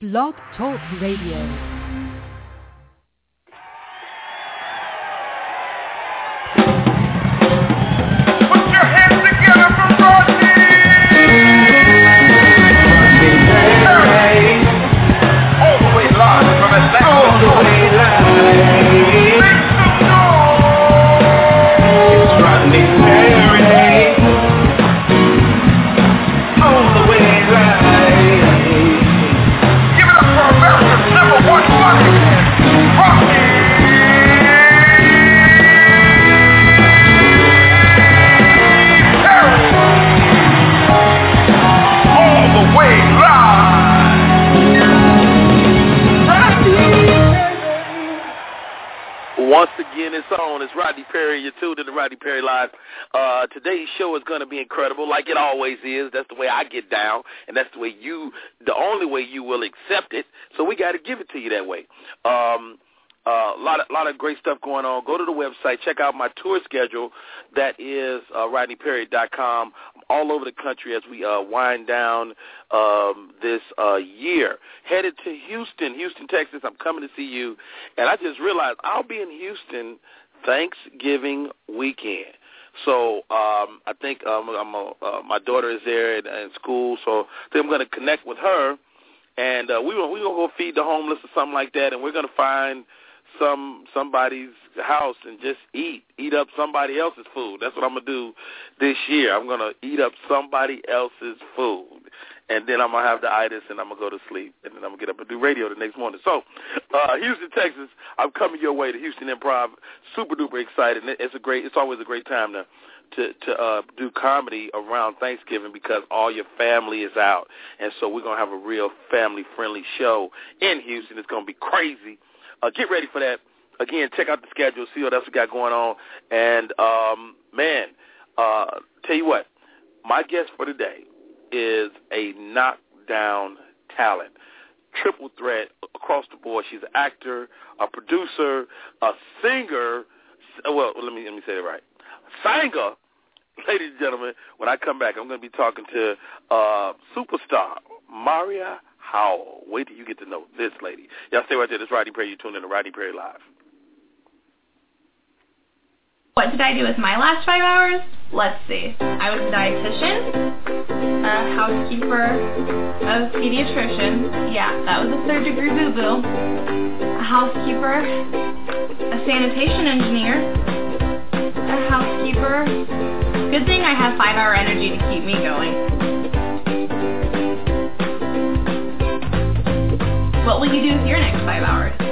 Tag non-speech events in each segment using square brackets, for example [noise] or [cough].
Blog Talk Radio. Perry. You're tuned to Rodney Perry Live. Uh, today's show is going to be incredible, like it always is. That's the way I get down, and that's the way you, the only way you will accept it. So we got to give it to you that way. Um, a lot of lot of great stuff going on. Go to the website, check out my tour schedule. That is uh, RodneyPerry.com. I'm all over the country as we uh, wind down um, this uh, year. Headed to Houston, Houston, Texas. I'm coming to see you, and I just realized I'll be in Houston Thanksgiving weekend. So um, I think um, I'm a, uh, my daughter is there in, in school, so I think I'm going to connect with her and uh, we we're gonna go feed the homeless or something like that, and we're gonna find some somebody's house and just eat eat up somebody else's food. That's what I'm gonna do this year. I'm gonna eat up somebody else's food, and then I'm gonna have the itis, and I'm gonna go to sleep, and then I'm gonna get up and do radio the next morning. So, uh, Houston, Texas, I'm coming your way to Houston Improv. Super duper excited. It's a great. It's always a great time to to to uh, do comedy around Thanksgiving because all your family is out, and so we're gonna have a real family friendly show in Houston. It's gonna be crazy. Uh, get ready for that. Again, check out the schedule, see what else we got going on, and um, man, uh, tell you what, my guest for today is a knockdown talent triple threat across the board. She's an actor, a producer, a singer. Well, let me let me say it right. Singer, [laughs] ladies and gentlemen. When I come back, I'm going to be talking to uh, superstar Maria Howell. Wait till you get to know this lady. Y'all stay right there. This is Rodney Perry. You tuned in to Rodney Perry Live. What did I do with my last five hours? Let's see. I was a dietitian, a housekeeper, a pediatrician. Yeah, that was a third degree boo-boo. A housekeeper, a sanitation engineer, a housekeeper. Good thing I have five hour energy to keep me going. What will you do with your next five hours?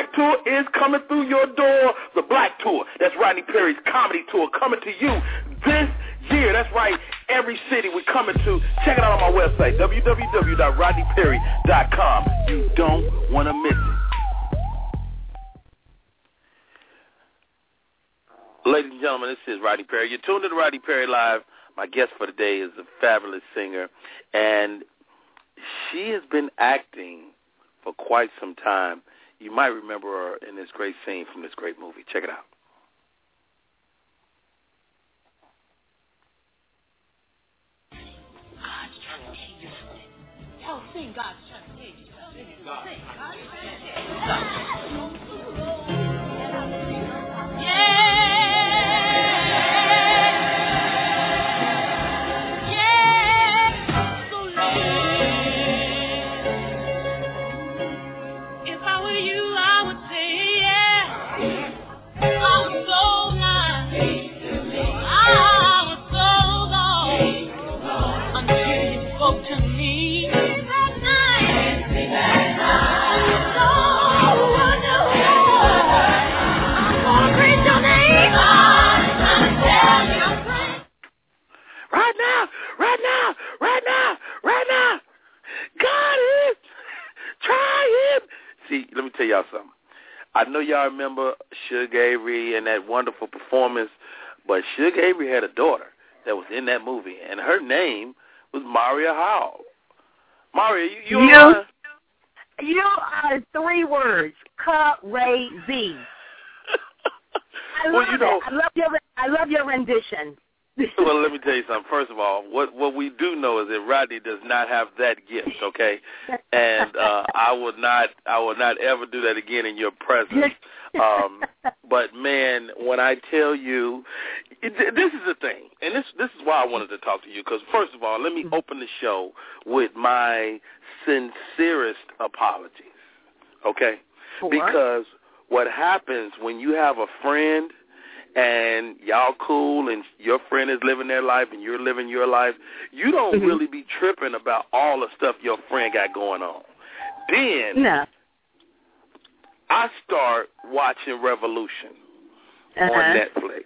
Black Tour is coming through your door. The Black Tour. That's Rodney Perry's comedy tour coming to you this year. That's right. Every city we're coming to. Check it out on my website, www.rodneyperry.com. You don't want to miss it. Ladies and gentlemen, this is Rodney Perry. You're tuned to Rodney Perry Live. My guest for today is a fabulous singer, and she has been acting for quite some time. You might remember in this great scene from this great movie. Check it out. Oh, sing God's Church. Sing God's Church. See, let me tell y'all something. I know y'all remember Shug Avery and that wonderful performance, but Shug Avery had a daughter that was in that movie, and her name was Maria Howell. Maria, you you, You- on? You are three words. Crazy. [laughs] I Well, love you know- it. I love your I love your rendition. [laughs] well, let me tell you something. First of all, what what we do know is that Rodney does not have that gift, okay? And uh, I would not I would not ever do that again in your presence. Um, but man, when I tell you, it, this is the thing, and this this is why I wanted to talk to you. Because first of all, let me open the show with my sincerest apologies, okay? Because what happens when you have a friend and y'all cool and your friend is living their life and you're living your life, you don't Mhm. really be tripping about all the stuff your friend got going on. Then no. I start watching Revolution Uh-huh. on Netflix.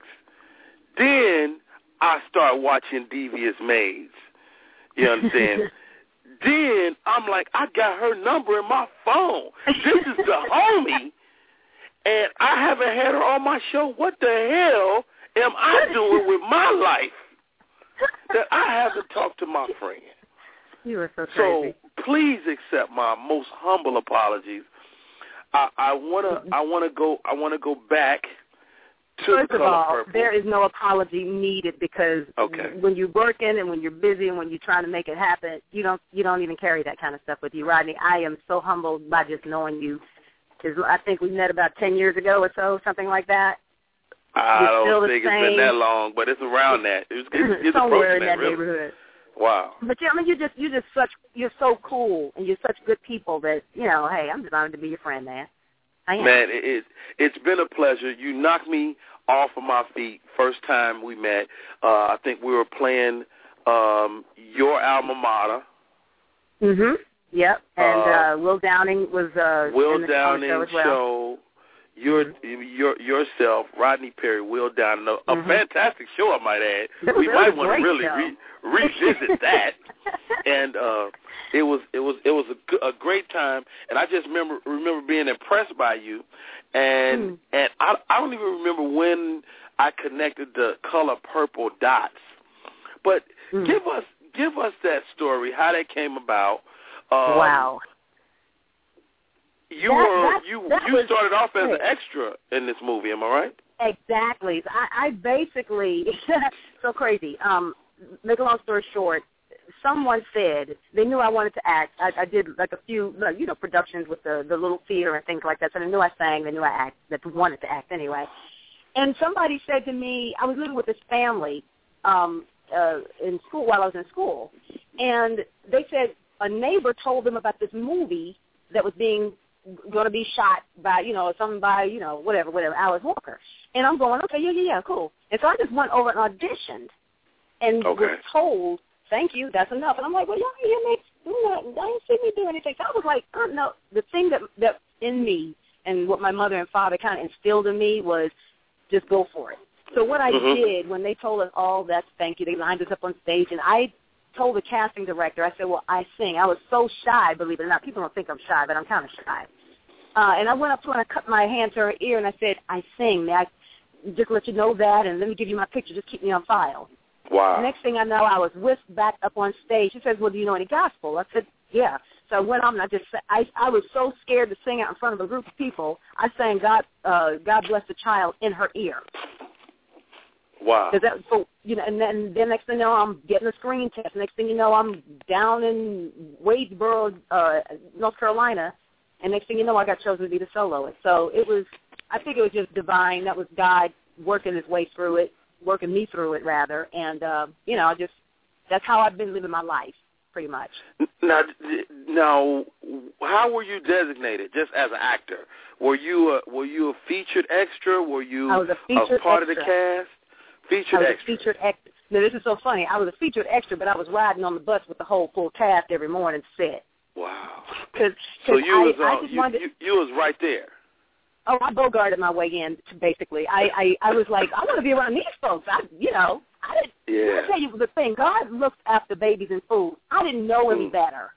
Then I start watching Devious Maids. You understand? [laughs] then I'm like, I got her number in my phone. This is the [laughs] homie, and I haven't had her on my show. What the hell am I doing with my life that I haven't talked to my friend? You were so crazy. So please accept my most humble apologies. I, I wanna mm-hmm. I wanna go I wanna go back to First the of all, purple. there is no apology needed because Okay. when you're working and when you're busy and when you're trying to make it happen, you don't you don't even carry that kind of stuff with you, Rodney. I am so humbled by just knowing you. 'Cause I think we met about ten years ago or so, something like that. I you're don't think it's been that long, but it's around that. It's, [clears throat] it's, it's Somewhere in that really. neighborhood. Wow. But yeah, I mean, you're just you're just such you're so cool and you're such good people that you know. Hey, I'm just honored to be your friend, man. I am. Man, it, it it's been a pleasure. You knocked me off of my feet first time we met. Uh I think we were playing um your alma mater. Mhm. Yep. And Uh, uh, Will Downing was uh, Will in the, Downing show as well. show, your your yourself, Rodney Perry, Will Downing, a, a Mhm. fantastic show, I might add. We might want to really re- revisit [laughs] that. and uh, it was it was it was a, g- a great time, and I just remember remember being impressed by you, and Mm. and I I don't even remember when I connected the color purple dots, but Mm. give us give us that story, how that came about. Um, wow. you That- were that- you that you started off as an extra in this movie, am I right? Exactly. I, I basically [laughs] so crazy. Um, make a long story short, someone said they knew I wanted to act. I, I did like a few, you know, productions with the the little theater and things like that. So they knew I sang. They knew I act. That wanted to act anyway. And somebody said to me, I was living with this family um, uh, in school while I was in school, and they said a neighbor told them about this movie that was being going to be shot by, you know, something by, you know, whatever, whatever, Alice Walker. And I'm going, okay, yeah, yeah, yeah, cool. And so I just went over and auditioned and Okay. was told, thank you, that's enough. And I'm like, well, y'all hear me, you know, y'all ain't see me do anything. So I was like, uh, no, the thing that that in me and what my mother and father kind of instilled in me was just go for it. So what I Mhm. did when they told us all that thank you, they lined us up on stage, and I told the casting director, I said, well, I sing. I was so shy, believe it or not. People don't think I'm shy, but I'm kind of shy. Uh, and I went up to her and I cut my hand to her ear and I said, I sing. May I just let you know that and let me give you my picture. Just keep me on file. Wow. Next thing I know, I was whisked back up on stage. She says, well, do you know any gospel? I said, yeah. So I went on and I just, I, I was so scared to sing out in front of a group of people. I sang God, uh, God bless the child in her ear. Wow. Cause that, so you know, and then then next thing you know, I'm getting a screen test. Next thing you know, I'm down in Wadesboro, uh, North Carolina, and next thing you know, I got chosen to be the soloist. So it was, I think it was just divine. That was God working His way through it, working me through it rather, and uh, you know, I just that's how I've been living my life, pretty much. Now, now, how were you designated? Just as an actor, were you a were you a featured extra? Were you I was a featured part of the cast? Featured I was extra. a featured extra. Now this is so funny. I was a featured extra, but I was riding on the bus with the whole full cast every morning set. Wow. [laughs] Cause, So 'cause you I, was I uh, just you, wanted. you, you was right there. Oh, I bogarted my way in. Basically, I I, I was like, I want to be around these folks. I, you know, I didn't. Yeah. Me tell you the thing. God looks after babies and food. I didn't know any Mm. better.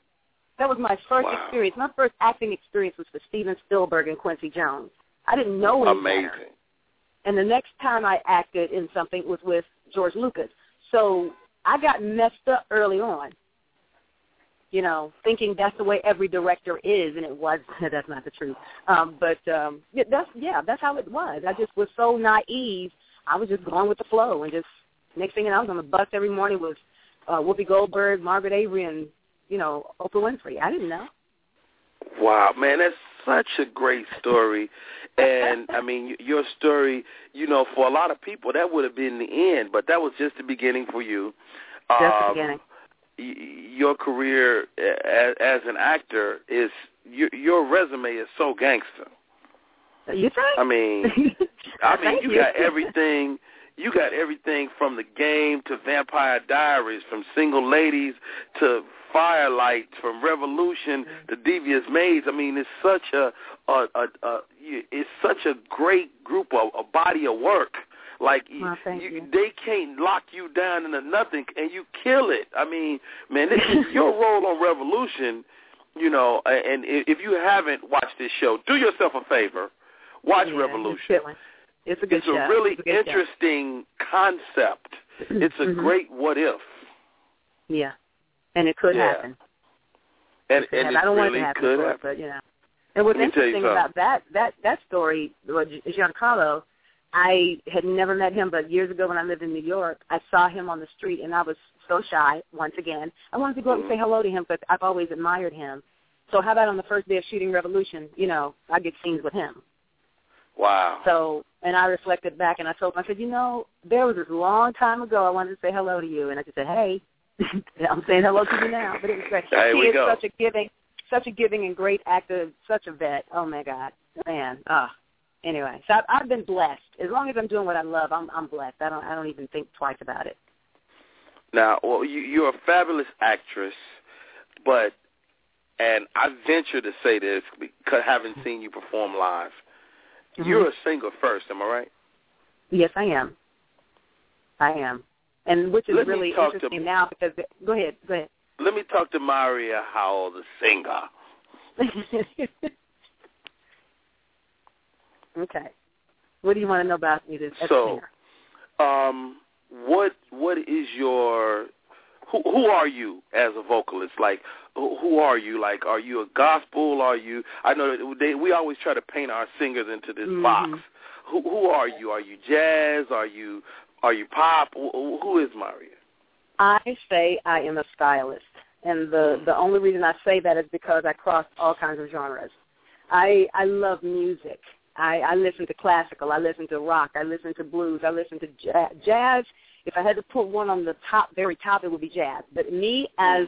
That was my first Wow. experience. My first acting experience was for Steven Spielberg and Quincy Jones. I didn't know any Amazing. better. And the next time I acted in something was with George Lucas. So I got messed up early on. you know, thinking that's the way every director is, and it was. [laughs] that's not the truth. Um, but um, yeah, that's yeah, that's how it was. I just was so naive. I was just going with the flow, and just next thing you know, I was on the bus every morning with uh, Whoopi Goldberg, Margaret Avery, and you know Oprah Winfrey. I didn't know. Wow, man, that's such a great story. And I mean, your story, you know, for a lot of people, that would have been the end, but that was just the beginning for you. Just um, the beginning. y- Your career as, as an actor is your, your resume is so gangster. You think? I mean, [laughs] I mean, you, you. got everything. You got everything from the game to Vampire Diaries, from Single Ladies to Firelight, from Revolution to Devious Maids. I mean, it's such a, a, a, a it's such a great group of a body of work. Like Well, thank you. they can't lock you down into nothing, and you kill it. I mean, man, this is your [laughs] role on Revolution. You know, and if you haven't watched this show, do yourself a favor, watch Yeah, Revolution. It's, a good It's show. a really It's a good show. interesting concept. It's a Mhm. great what if, Yeah, and it could Yeah. happen. and It could and happen. I don't want it to happen, could course, happen. but you know. And what's Let me tell you interesting about that that that story, was Giancarlo, I had never met him, but years ago when I lived in New York, I saw him on the street, and I was so shy. Once again, I wanted to go up and say hello to him because I've always admired him. So how about on the first day of shooting Revolution, you know, I get scenes with him. Wow. So, and I reflected back and I told him, I said, you know, there was this long time ago I wanted to say hello to you, and I just said, hey, [laughs] I'm saying hello to you now. But it was great. There he is go. such a giving, such a giving and great actor, such a vet. Oh my God, man. Ah. Anyway, so I've, I've been blessed. As long as I'm doing what I love, I'm I'm blessed. I don't I don't even think twice about it. Now, well, you, you're a fabulous actress, but, and I venture to say this because having seen you perform live, Mm-hmm. you're a singer first. Am I right? Yes, I am. I am, and which is Let really talk to- interesting now because go ahead, go ahead. Let me talk to Maria Howell, the singer. [laughs] okay. What do you want to know about me as a So, singer? um, what what is your who who are you as a vocalist? Like, who, who are you? Like, are you a gospel? Are you? I know that they, we always try to paint our singers into this Mhm. box. Who who are you? Are you jazz? Are you are you pop? Who, who is Maria? I say I am a stylist, and the the only reason I say that is because I cross all kinds of genres. I I love music. I I listen to classical. I listen to rock. I listen to blues. I listen to jazz. jazz. If I had to put one on the top, very top, it would be jazz. But me as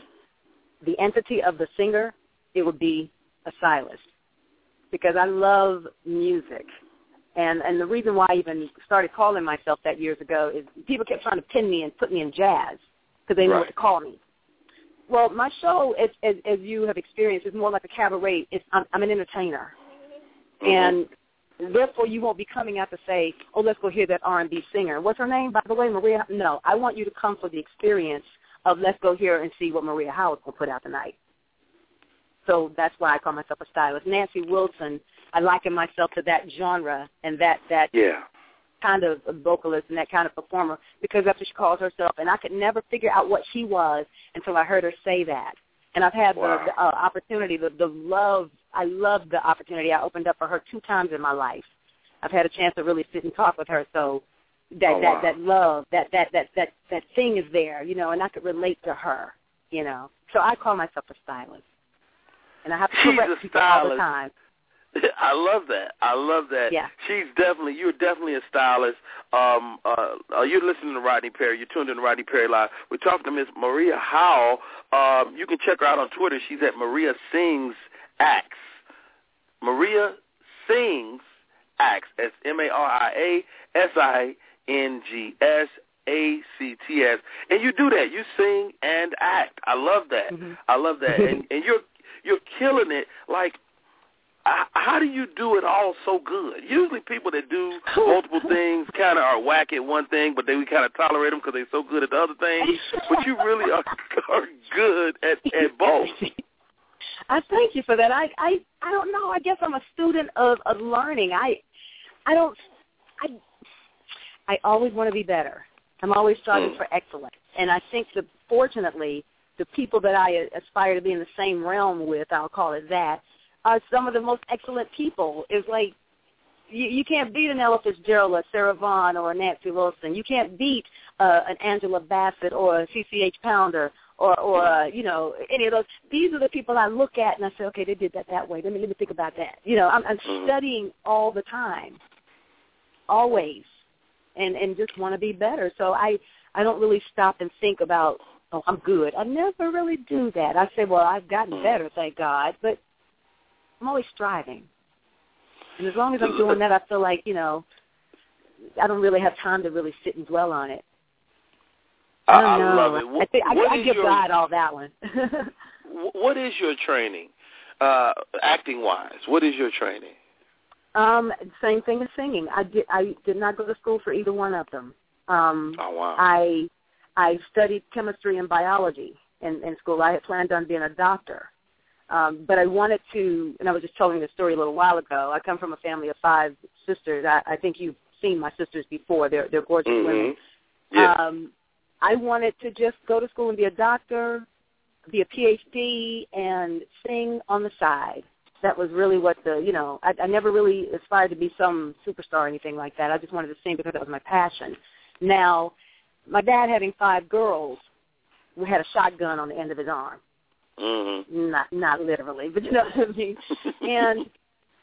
the entity of the singer, it would be a stylist because I love music. And and the reason why I even started calling myself that years ago is people kept trying to pin me and put me in jazz because they know what to call me. Well, my show, as, as, as you have experienced, is more like a cabaret. It's, I'm, I'm an entertainer, Mhm. and therefore you won't be coming out to say, "Oh, let's go hear that R&B singer." What's her name, by the way, Maria? No, I want you to come for the experience of let's go here and see what Maria Howell's going to put out tonight. So that's why I call myself a stylist. Nancy Wilson, I liken myself to that genre and that that Yeah. kind of a vocalist and that kind of performer because that's what she calls herself. And I could never figure out what she was until I heard her say that. And I've had Wow. the, the uh, opportunity, the, the love. I love the opportunity. I opened up for her two times in my life. I've had a chance to really sit and talk with her. So that Oh, that wow. that love, that that that that that thing is there, you know, and I could relate to her, you know. So I call myself a stylist, and I have to She's correct a people all the stylist. time. [laughs] I love that. I love that. Yeah. She's definitely you're definitely a stylist. Um uh, uh you're listening to Rodney Perry, you're tuned in to Rodney Perry Live. We're talking to Miss Maria Howell. Um you can check her out on Twitter. She's at Maria Sings Acts. Maria Sings Acts. That's M A R I A S I N G S A C T S. And you do that. You sing and act. I love that. Mhm. I love that. [laughs] and and you're you're killing it like how do you do it all so good? Usually, people that do multiple [laughs] things kind of are whack at one thing, but they we kind of tolerate them because they're so good at the other thing. [laughs] But you really are, are good at at both. I thank you for that. I I I don't know. I guess I'm a student of of learning. I I don't I I always want to be better. I'm always striving Mm. for excellence. And I think that fortunately the people that I aspire to be in the same realm with, I'll call it that, are some of the most excellent people. It's like you, you can't beat an Ella Fitzgerald or Sarah Vaughan or Nancy Wilson. You can't beat uh, an Angela Bassett or a CCH Pounder or or uh, you know any of those. These are the people I look at and I say, okay, they did that that way. Let me let me think about that. You know, I'm, I'm Mhm. studying all the time, always, and and just want to be better. So I I don't really stop and think about oh I'm good. I never really do that. I say, well, I've gotten Mhm. better, thank God, but I'm always striving. And as long as I'm doing that, I feel like you know I don't really have time to really sit and dwell on it. I, I don't I know. love it. I, think, I, I give your, God all that one. [laughs] wh- What is your training, uh, acting wise? What is your training? Um, same thing as singing. I did. I did not go to school for either one of them. Um, Oh wow. I I studied chemistry and biology in, in school. I had planned on being a doctor, um, but I wanted to. And I was just telling this story a little while ago. I come from a family of five sisters. I, I think you've seen my sisters before. They're they're gorgeous women. Mhm. Yeah. Um, I wanted to just go to school and be a doctor, be a PhD, and sing on the side. That was really what the, you know, I, I never really aspired to be some superstar or anything like that. I just wanted to sing because that was my passion. Now, my dad having five girls, we had a shotgun on the end of his arm. Mm-hmm. Not not literally, but you know what I mean. [laughs] And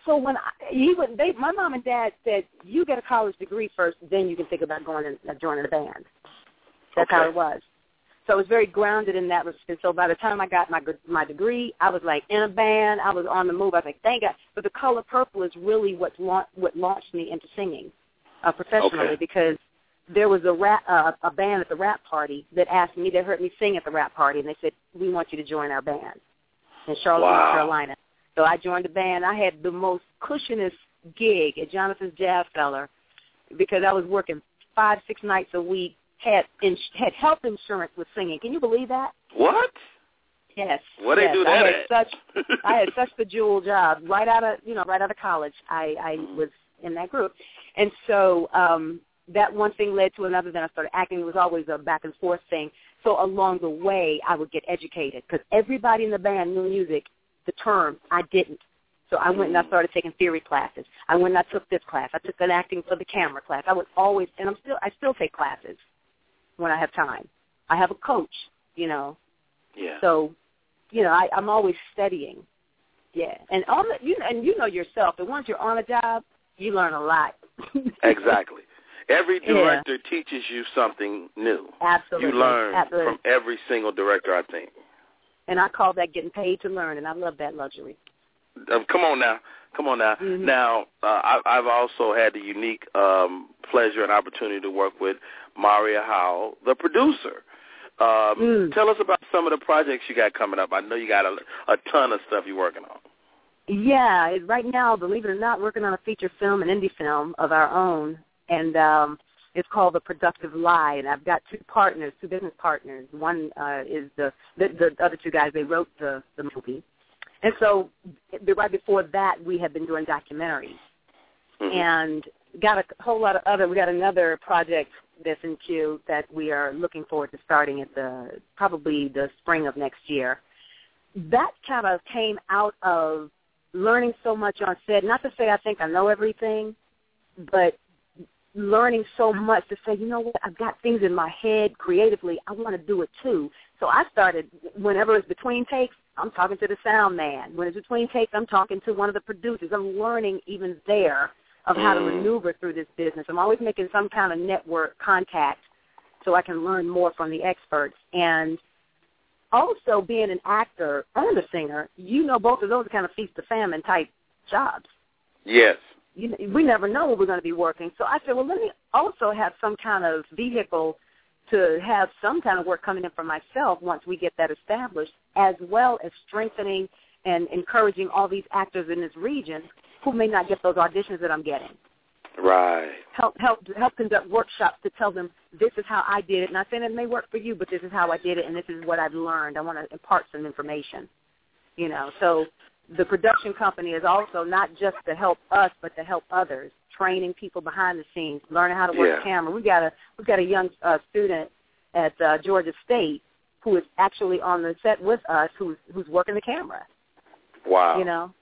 so when I, he would, they, my mom and dad said, "You get a college degree first, then you can think about going and uh, joining a band." That's how it was. So I was very grounded in that respect. So by the time I got my my degree, I was like in a band. I was on the move. I was like, thank God. But the color purple is really what la- what launched me into singing uh, professionally Okay. because there was a rap uh, a band at the wrap party that asked me. They heard me sing at the wrap party, and they said, "We want you to join our band in Charlotte, Wow. North Carolina." So I joined the band. I had the most cushionest gig at Jonathan's Jazz Cellar because I was working five, six nights a week. Had ins- had health insurance with singing. Can you believe that? What? Yes. What they yes. do I that had at? such I had [laughs] such the jewel job right out of you know right out of college. I I was in that group, and so um that one thing led to another. Then I started acting. It was always a back and forth thing. So along the way, I would get educated because everybody in the band knew music. The term I didn't. So I went and I started taking theory classes. I went and I took this class. I took an acting for the camera class. I would always, and I'm still, I still take classes when I have time. I have a coach, you know, yeah. so, you know, I, I'm always studying. Yeah, and on the, you and you know yourself that once you're on a job, you learn a lot. [laughs] exactly. Every Yeah. director teaches you something new. Absolutely. You learn Absolutely. from every single director, I think. and I call that getting paid to learn, and I love that luxury. Um, come on now, come on now. Mhm. Now, uh, I, I've also had the unique um, pleasure and opportunity to work with Maria Howell, the producer. Um, Mm. Tell us about some of the projects you got coming up. I know you got a, a ton of stuff you're working on. Yeah, right now, believe it or not, working on a feature film, an indie film of our own, and um, it's called The Productive Lie. And I've got two partners, two business partners. One uh, is the, the the other two guys. They wrote the the movie, and so right before that, we had been doing documentaries, Mhm. and got a whole lot of other. We got another project that's in queue that we are looking forward to starting at the probably the spring of next year. That kind of came out of learning so much on set. Not to say I think I know everything, but learning so much to say, you know what, I've got things in my head creatively. I want to do it too. So I started whenever it's between takes. I'm talking to the sound man. When it's between takes, I'm talking to one of the producers. I'm learning even there of how to Mm. maneuver through this business. I'm always making some kind of network contact so I can learn more from the experts. And also being an actor and a singer, you know both of those are kind of feast to famine type jobs. Yes. You, we never know when we're going to be working. So I said, well, let me also have some kind of vehicle to have some kind of work coming in for myself once we get that established, as well as strengthening and encouraging all these actors in this region who may not get those auditions that I'm getting. Right. Help help help conduct workshops to tell them this is how I did it. Not saying it may work for you, but this is how I did it, and this is what I've learned. I want to impart some information. You know, so the production company is also not just to help us, but to help others, training people behind the scenes, learning how to work Yeah. the camera. We got a we got a young uh, student at uh, Georgia State who is actually on the set with us, who's who's working the camera. Wow. You know,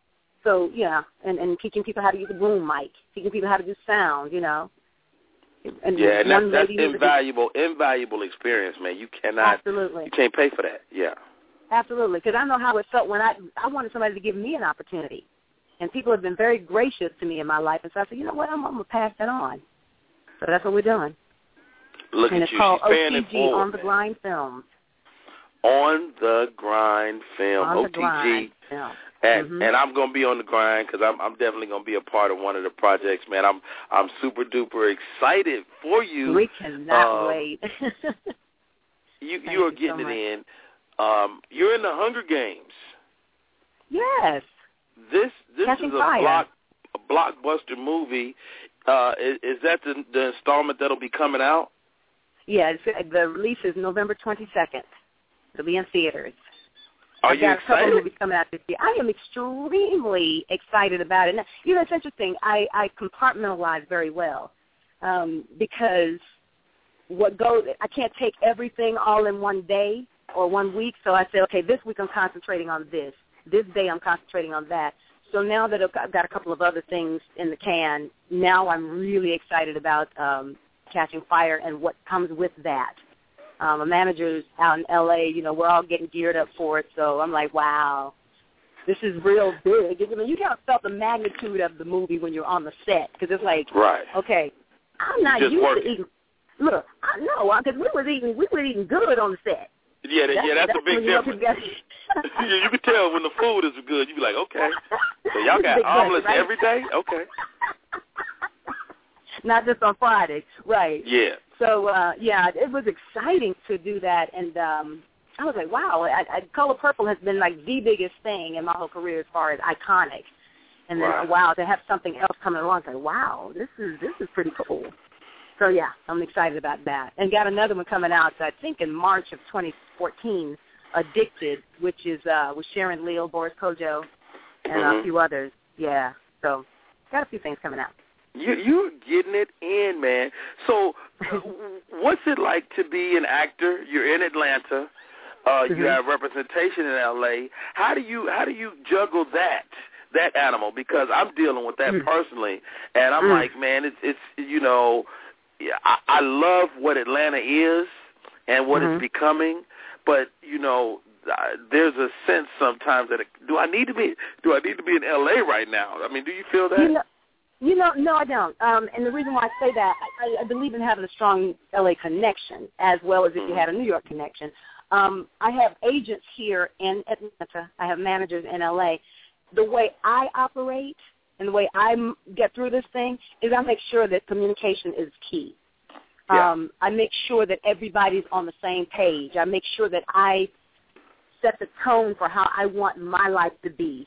so yeah, and and teaching people how to use a boom mic, teaching people how to do sound. You know, and yeah, and that's, that's invaluable, invaluable experience, man. You cannot, Absolutely. you can't pay for that. Yeah. Absolutely, because I know how it felt when I I wanted somebody to give me an opportunity, and people have been very gracious to me in my life, and so I said, you know what, I'm, I'm gonna pass that on. So that's what we're doing, Look and at it's you. called She's paying it OTG forward, on the. Grind Films. On the grind film, On the OTG. Grind Film. And Mhm. and I'm gonna be on the grind because I'm I'm definitely gonna be a part of one of the projects, man. I'm I'm super duper excited for you. We cannot um, wait. [laughs] You you are so getting much. it in. Um, you're in the Hunger Games. yes, This this Catching is a Fire. block a blockbuster movie. Uh, is, is that the the installment that'll be coming out? yeah. It's, the release is November 22nd. It'll be in theaters. Are I've you got a couple movies coming out this year. I am extremely excited about it. Now, you know, it's interesting. I, I compartmentalize very well um, because what goes, I can't take everything all in one day or one week. So I say, okay, this week I'm concentrating on this. This day I'm concentrating on that. So now that I've got- I've got a couple of other things in the can, now I'm really excited about um, catching fire and what comes with that um, a manager's out in LA, you know, we're all getting geared up for it. So I'm like, wow, this is real big. I mean, you kind of felt the magnitude of the movie when you're on the set because it's like, Right. okay, I'm not just used working. to eating. Look, I know because we was eating, we were eating good on the set. Yeah, that, yeah, that's, a big difference. [laughs] you, can tell when the food is good. You be like, okay, so y'all got omelets right? every day? Okay. [laughs] Not just on Friday, right? Yeah. So uh yeah, it was exciting to do that, and um I was like, wow, I, I, Color Purple has been like the biggest thing in my whole career as far as iconic. And then Right. wow, to have something else coming along, it's like wow, this is this is pretty cool. So yeah, I'm excited about that, and got another one coming out. I think in March of 2014, Addicted, which is uh with Sharon Leal, Boris Kodjoe, and Mhm. a few others. Yeah, so got a few things coming out. You you're getting it in, man. So, [laughs] what's it like to be an actor? You're in Atlanta. Uh, You Mhm. have representation in L.A. How do you how do you juggle that that animal? Because I'm dealing with that Mm. personally, and I'm Mm. like, man, it's it's you know, I, I love what Atlanta is and what Mhm. it's becoming, but you know. Uh, there's a sense sometimes that it, do I need to be do I need to be in L.A. right now? I mean, do you feel that? You know, you know, no, I don't. Um, and the reason why I say that, I, I believe in having a strong LA connection as well as if you Mhm. had a New York connection. Um, I have agents here in Atlanta. I have managers in LA. The way I operate and the way I m- get through this thing is I make sure that communication is key. Yeah. Um, I make sure that everybody's on the same page. I make sure that I set the tone for how I want my life to be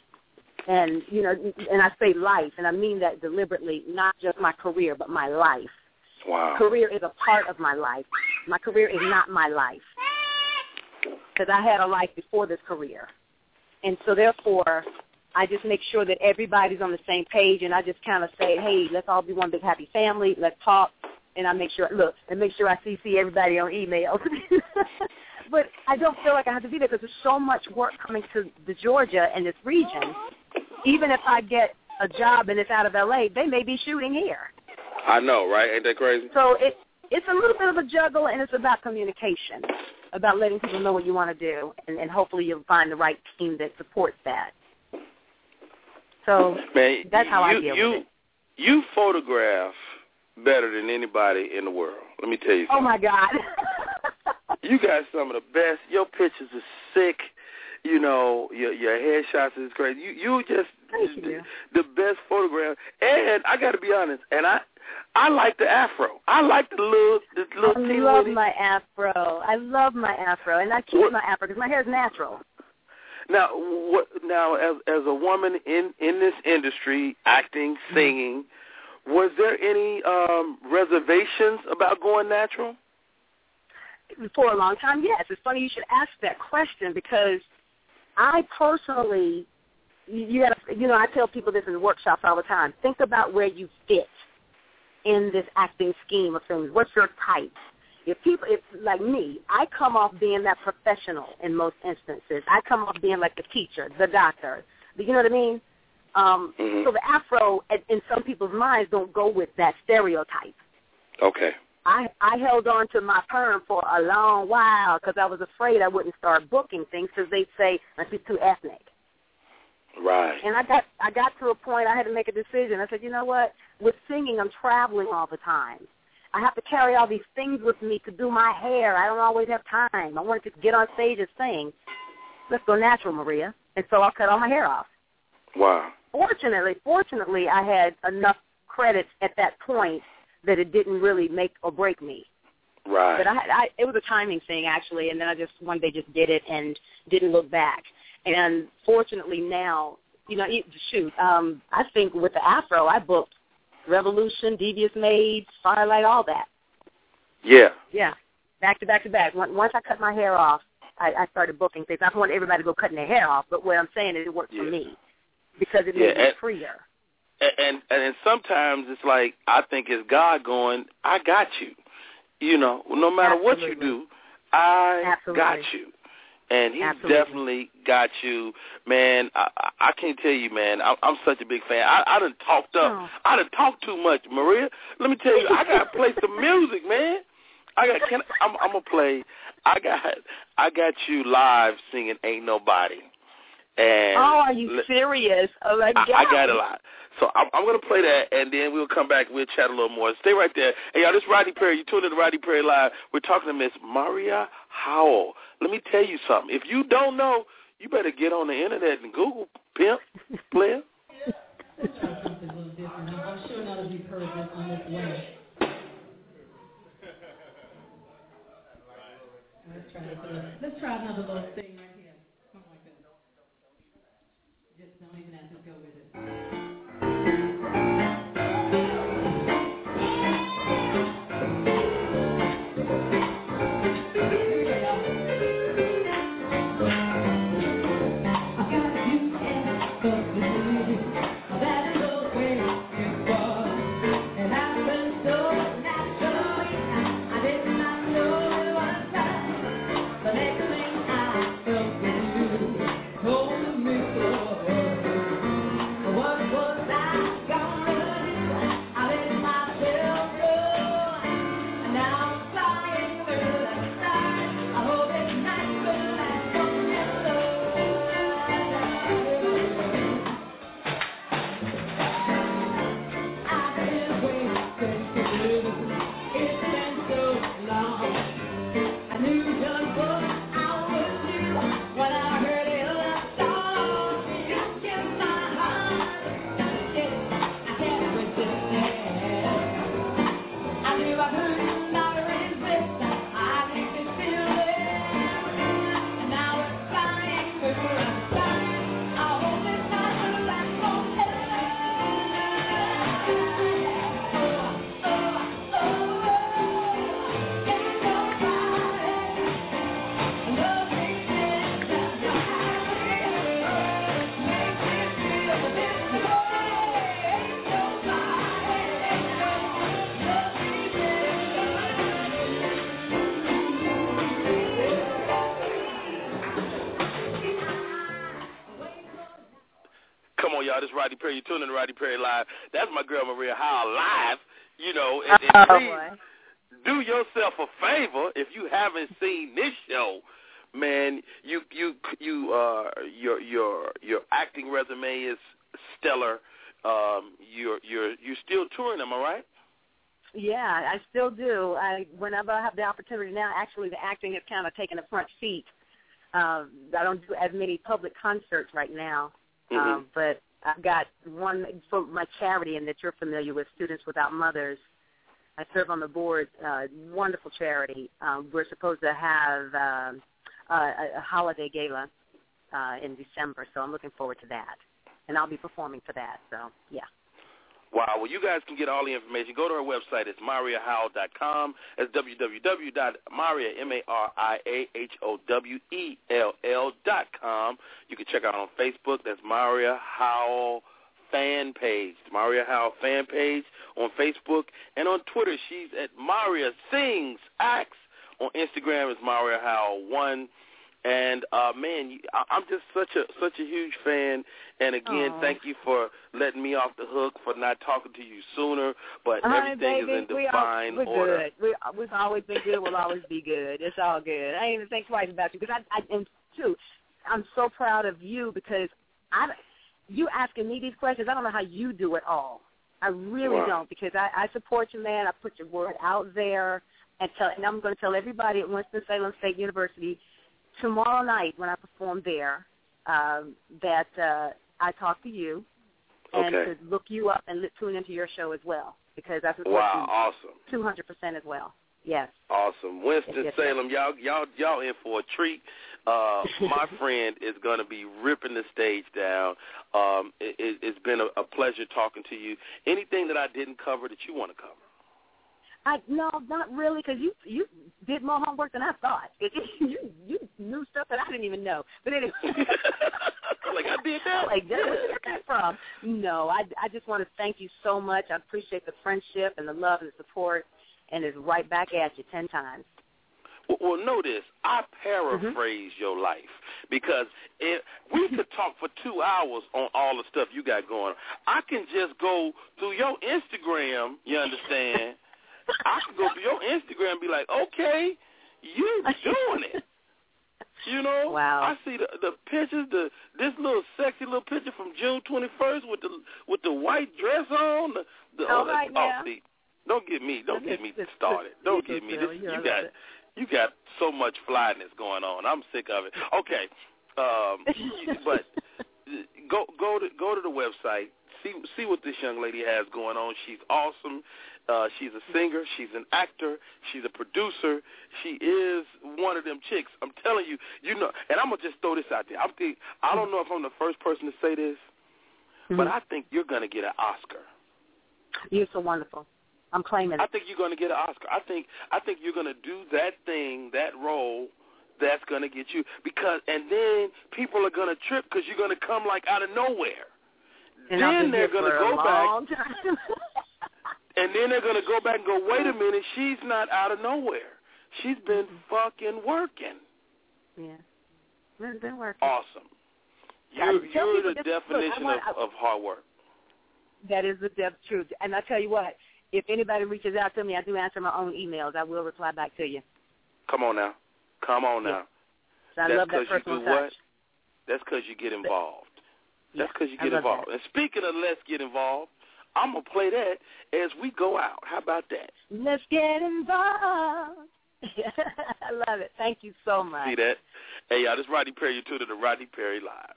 and you know and I say life and I mean that deliberately not just my career but my life. Wow. career is a part of my life. My career is not my life. Because I had a life before this career. And so therefore I just make sure that everybody's on the same page and I just kind of say hey let's all be one big happy family. Let's talk. And I make sure look and make sure I CC everybody on emails. [laughs] But I don't feel like I have to be there because there's so much work coming to the Georgia and this region even if I get a job and it's out of LA, they may be shooting here. I know, right? Ain't that crazy? So it it's a little bit of a juggle and it's about communication, about letting people know what you want to do and, and hopefully you'll find the right team that supports that. So Man, that's how I you, deal you, with it. You photograph better than anybody in the world. Let me tell you Oh my God. You got some of the best. Your pictures are sick. You know, your your headshots is crazy. You you just Thank the, you. the best photograph. And I got to be honest. And I I like the afro. I like the little the little I love my afro. I love my afro, and I keep What- my afro because my hair is natural. Now, what? Now, as as a woman in in this industry, acting, Mm-hmm. singing, was there any um reservations about going natural? For a long time, yes. It's funny you should ask that question because I personally, you you gotta, you know, I tell people this in workshops all the time. Think about where you fit in this acting scheme of things. What's your type? If people, if like me, I come off being that professional in most instances. I come off being like the teacher, the doctor. You know what I mean? Um, Mhm. So the afro, in- in some people's minds, don't go with that stereotype. Okay. I I held on to my perm for a long while because I was afraid I wouldn't start booking things because they'd say be too ethnic. Right. And I got I got to a point I had to make a decision. I said, you know what? With singing, I'm traveling all the time. I have to carry all these things with me to do my hair. I don't always have time. I wanted to get on stage and sing. Let's go natural, Maria. And so I cut all my hair off. Wow. Fortunately, fortunately, I had enough credits at that point that it didn't really make or break me. Right. But I, I, it was a timing thing actually, and then I just one day just did it and didn't look back. And fortunately now, you know, shoot, um, I think with the Afro, I booked Revolution, Devious Maids, Firelight, all that. yeah. Yeah, back to back to back. Once I cut my hair off, I, I started booking things. I don't want everybody to go cutting their hair off, but what I'm saying is it worked Yeah. for me because it Yeah, made me freer. And, and and sometimes it's like I think it's God going, I got you. You know, no matter what you do, I Absolutely. got you. And he Absolutely. definitely got you, man. I, I I can't tell you, man. I'm, I'm such a big fan. I, I done talked up. Oh. I done talked too much, Maria. Let me tell you, I gotta play some music, man. I got. Can I'm, I'm gonna play. I got. I got you live singing "Ain't Nobody." And oh, are you let- serious? Oh my God! I, I got a lot. So I'm, I'm going to play that, and then we'll come back. We'll chat a little more. Stay right there. Hey, y'all, this is Rodney Perry. You tuned in to Rodney Perry Live. We're talking to Miss Maria Howell. Let me tell you something. If you don't know, you better get on the internet and Google pimp player. Let's [laughs] try something a little different. I'm, I'm sure none of you've heard this on this way. Let's try this. a little- Let's try another little thing right Perry. You tuned in to Rodney Perry Live. That's my girl Maria Howell live. You know, and, and Oh, please do yourself a favor if you haven't seen this show. Man, you you you uh your your your acting resume is stellar. Um, you're you're you're still touring, am I right? Yeah, I still do. I whenever I have the opportunity now, actually the acting has kind of taken a front seat. Um, I don't do as many public concerts right now, Mhm. um, but I've got one for my charity, and that you're familiar with, Students Without Mothers. I serve on the board. Uh, wonderful charity. Um, we're supposed to have uh, a, a holiday gala uh, in December, so I'm looking forward to that, and I'll be performing for that. So yeah. Wow. Well, you guys can get all the information. Go to our website. It's mariahowell.com. That's www.maria, M-A-R-I-A-H-O-W-E-L-L dot com. You can check out on Facebook. That's Maria Howell fan page, Maria Howell fan page on Facebook and on Twitter. She's at Maria Sings Acts. On Instagram it's Maria Howell one. And uh, man, I'm just such a such a huge fan. And again, Aw. thank you for letting me off the hook for not talking to you sooner. But All right, everything baby. is in we divine are, we're order. good. We, we've always been good. We'll always be good. It's all good. I ain't even think twice about you because I, I and too, I'm so proud of you because I, you asking me these questions. I don't know how you do it all. I really Wow. don't because I, I support you, man. I put your word out there, and tell, and I'm going to tell everybody at Winston Salem State University tomorrow night when I perform there um, that uh, I talk to you and Okay. to look you up and tune into your show as well because I support Wow, awesome. you 200% as well. Yes. Awesome. Winston Yes, sir. Salem, y'all y'all y'all in for a treat. Uh [laughs] my friend is gonna be ripping the stage down. Um it, it, it's been a, a pleasure talking to you. Anything that I didn't cover that you want to cover? I no, not really, because you you did more homework than I thought. [laughs] you you knew stuff that I didn't even know. But anyway, [laughs] like I did that. like where did you get that from? No, I I just want to thank you so much. I appreciate the friendship and the love and the support, and it's right back at you ten times. Well, know this. I mm-hmm. paraphrase your life because if we [laughs] could talk for two hours on all the stuff you got going. on. I can just go through your Instagram. You understand? I could go to your Instagram and be like, okay, you doing it. You know, [laughs] Wow. I see the the pictures, the this little sexy little picture from June twenty first with the with the white dress on. The, the All oh, right oh, see, don't get me, don't get me started. Don't get me. This, you got you got so much flyness going on. I'm sick of it. Okay, um, [laughs] but go go to go to the website. See see what this young lady has going on. She's awesome. Uh, she's a singer. She's an actor. She's a producer. She is one of them chicks. I'm telling you. You know. And I'm gonna just throw this out there. I'm think, I don't know if I'm the first person to say this, but Mhm. I think you're gonna get an Oscar. You're so wonderful. I'm claiming It. I think you're going to get an Oscar. I think I think you're going to do that thing, that role that's going to get you because and then people are going to trip because you're going to come like out of nowhere. And then they're going to go back. [laughs] and then they're going to go back and go, "Wait a minute, she's not out of nowhere. She's been Mm-hmm. fucking working." yeah. It's been working. Awesome. You're, you're the this- look, I definition want- of, of hard work. That is the depth truth. And I tell you what, if anybody reaches out to me, I do answer my own emails. I will reply back to you. Come on now. Come on now. So I That's love that 'cause you personal do touch. what? That's because you get involved. That's because you get involved. that. And speaking of let's get involved, I'm gonna play that as we go out. How about that? Let's get involved. [laughs] I love it. Thank you so much. See that? Hey y'all, this is Rodney Perry. You tuned to the Rodney Perry Live.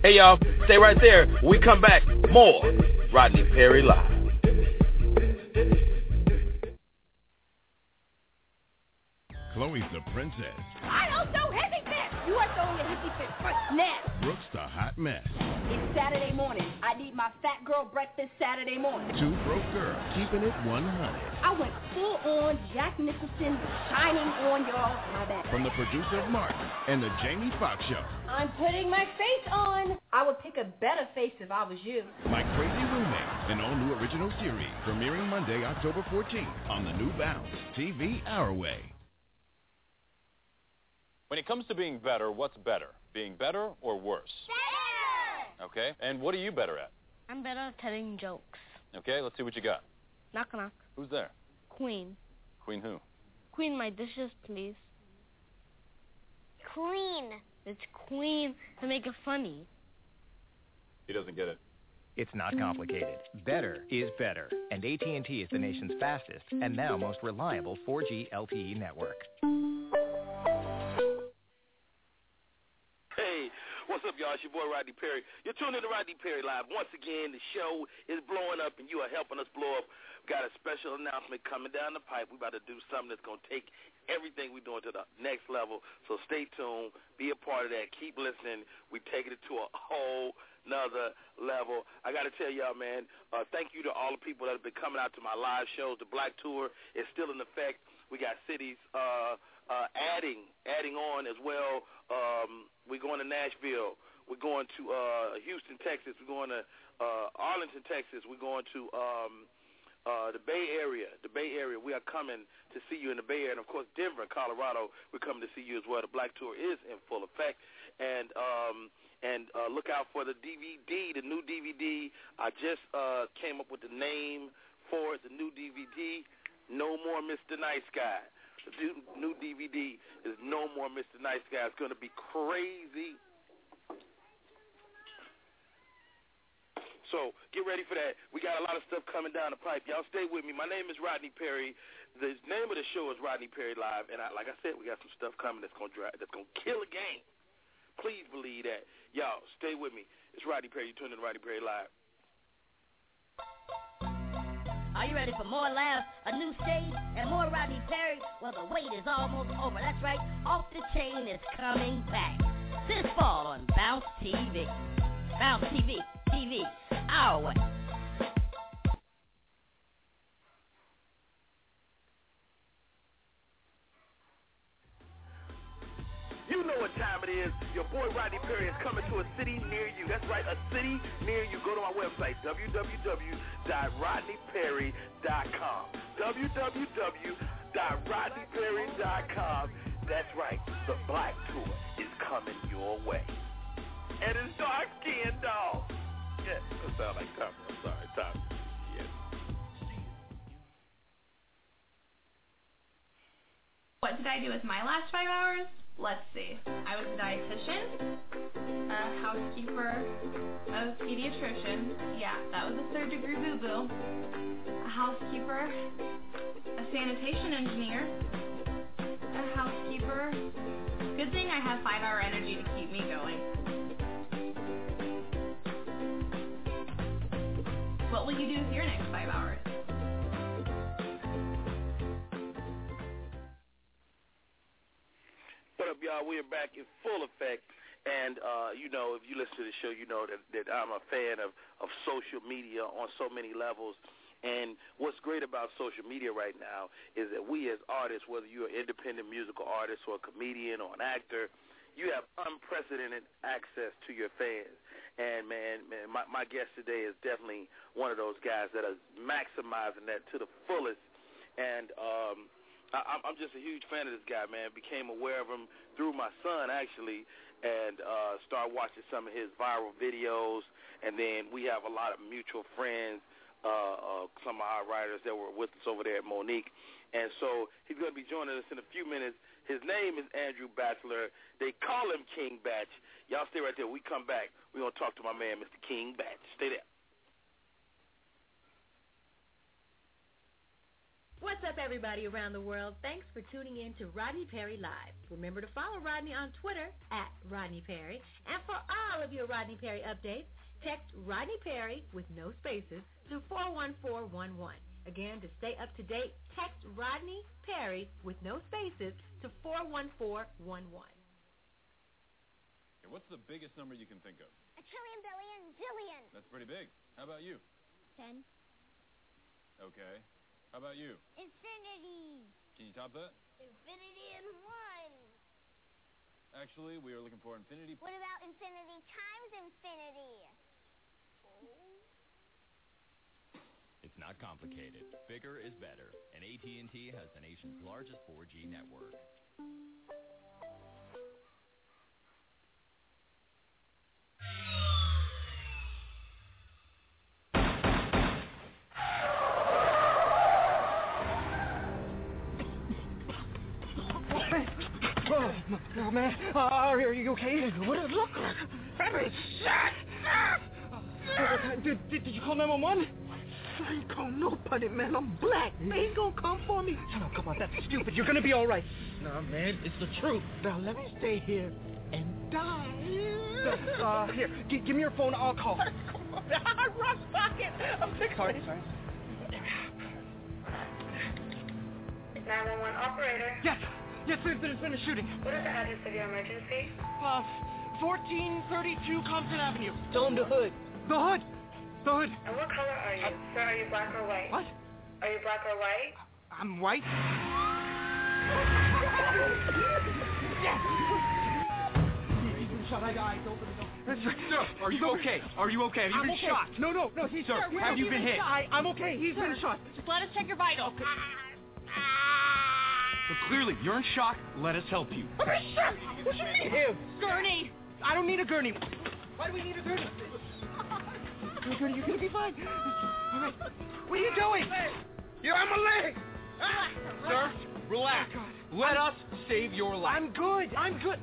Hey y'all, stay right there. When we come back, more Rodney Perry Live. Chloe's the princess. I don't know heavy fit. You are throwing a hippie fit first. Now, Brooks the hot mess. it's Saturday morning. I need my fat girl breakfast Saturday morning. Two broke girls keeping it 100. Shining on y'all my back. From the producer of Martin and the Jamie Foxx Show. I'm putting my face on. I would pick a better face if I was you. My Crazy Roommate, an all-new original series premiering Monday, October 14th on the new Bounce TV Our Way. When it comes to being better, what's better? Being better or worse? Better! Okay. And what are you better at? I'm better at telling jokes. Okay, let's see what you got. Knock knock. Who's there? Queen. Queen who? Queen, my dishes, please. Queen. It's Queen to make it funny. He doesn't get it. It's not complicated. Better is better, and AT&T is the nation's fastest and now most reliable 4G LTE network. What's up, y'all? It's your boy Rodney Perry. You're tuned in to Rodney Perry Live. Once again, the show is blowing up, and you are helping us blow up. We've Got a special announcement coming down the pipe. We're about to do something that's going to take everything we're doing to the next level. So stay tuned. Be a part of that. Keep listening. We're taking it to a whole nother level. I got to tell y'all, man, uh, thank you to all the people that have been coming out to my live shows. The Black Tour is still in effect. We got cities uh, uh, adding adding on as well. Um, we're going to Nashville. We're going to uh, Houston, Texas. We're going to uh, Arlington, Texas. We're going to um, uh, the Bay Area. The Bay Area. We are coming to see you in the Bay Area, and of course Denver, Colorado. We're coming to see you as well. The Black Tour is in full effect, and um, and uh, look out for the DVD, the new DVD. I just uh, came up with the name for it, the new DVD. No more Mr. Nice Guy. New, DVD is No More Mr. Nice Guy. It's going to be crazy. So get ready for that. We got a lot of stuff coming down the pipe. Y'all stay with me. My name is Rodney Perry. The name of the show is Rodney Perry Live, and I, like I said, we got some stuff coming that's gonna drive, that's gonna kill a game. Please believe that. Y'all stay with me. It's Rodney Perry. You tuned in to Rodney Perry Live. Are you ready for more laughs, a new stage, and more Rodney Perry? Well, the wait is almost over. That's right, Off the Chain is coming back this fall on Bounce TV. Bounce TV, TV, our way. You know what time it is. Your boy Rodney Perry is coming to a city near you. That's right, a city near you. Go to my website, www.rodneyperry.com. www.rodneyperry.com. That's right, the Black Tour is coming your way. And it's dark skinned dog. Yeah, that sound like Tommy. I'm sorry, Tommy. What did I do with my last five hours? Let's see. I was a dietitian, a housekeeper, a pediatrician. Yeah, that was a third degree boo boo. A housekeeper, a sanitation engineer, a housekeeper. Good thing I have five hour energy to keep me going. What will you do with your next five hours? What up, y'all? We are back in full effect. And, uh, you know, if you listen to the show, you know that, that I'm a fan of, of social media on so many levels. And what's great about social media right now is that we as artists, whether you're an independent musical artist or a comedian or an actor, you have unprecedented access to your fans. And, man, man my, my guest today is definitely one of those guys that is maximizing that to the fullest. And, um, I, I'm just a huge fan of this guy, man. Became aware of him through my son, actually, and uh, started watching some of his viral videos. And then we have a lot of mutual friends, uh, uh, some of our writers that were with us over there at Mo'Nique. And so he's going to be joining us in a few minutes. His name is Andrew Bachelor. They call him King Bach. Y'all stay right there. We come back. We're going to talk to my man, Mr. King Bach. Stay there. What's up, everybody around the world? Thanks for tuning in to Rodney Perry Live. Remember to follow Rodney on Twitter at Rodney Perry. And for all of your Rodney Perry updates, text Rodney Perry with no spaces to 41411. Again, to stay up to date, text Rodney Perry with no spaces to 41411. Okay, what's the biggest number you can think of? A trillion, billion, zillion. That's pretty big. How about you? Ten. Okay. How about you? Infinity. Can you top that? Infinity and one. Actually, we are looking for infinity. What about infinity times infinity? [laughs] It's not complicated. Bigger is better, and AT&T has the nation's largest 4G network. Oh, oh man, uh, are you okay? What does it look like? Baby, shot! Uh, did, did, did you call 911? I ain't call nobody, man. I'm black. They ain't gonna come for me. No, come on, that's stupid. You're gonna be all right. Nah, man, it's the truth. Now let me stay here and die. [laughs] Uh, here, g- give me your phone. I'll call. Ross [laughs] pocket. I'm fixing Sorry, sorry. 911 operator. Yes, yes, there's, there's been a shooting. What is the address of your emergency? Uh, 1432 Compton Avenue. Tell him the hood. The hood. The hood. And what color are you? Sir, are you black or white? What? Are you black or white? I'm white. [laughs] He's been shot. I died. Open the door. Sir, are you okay? Are you okay? Have you I'm been okay. shot? No, no, no. He's Sir, where have you he been hit? shot? I, I'm okay. He's been shot. Just let us check your vitals. [laughs] So clearly, you're in shock. Let us help you. I'm in shock! What do you mean him? Gurney. I don't need a gurney. Why do we need a gurney? [laughs] You're gonna, you're gonna be fine. All right. What are you doing? You're on my leg. Sir, relax. Oh, Let us save your life. I'm good. I'm good.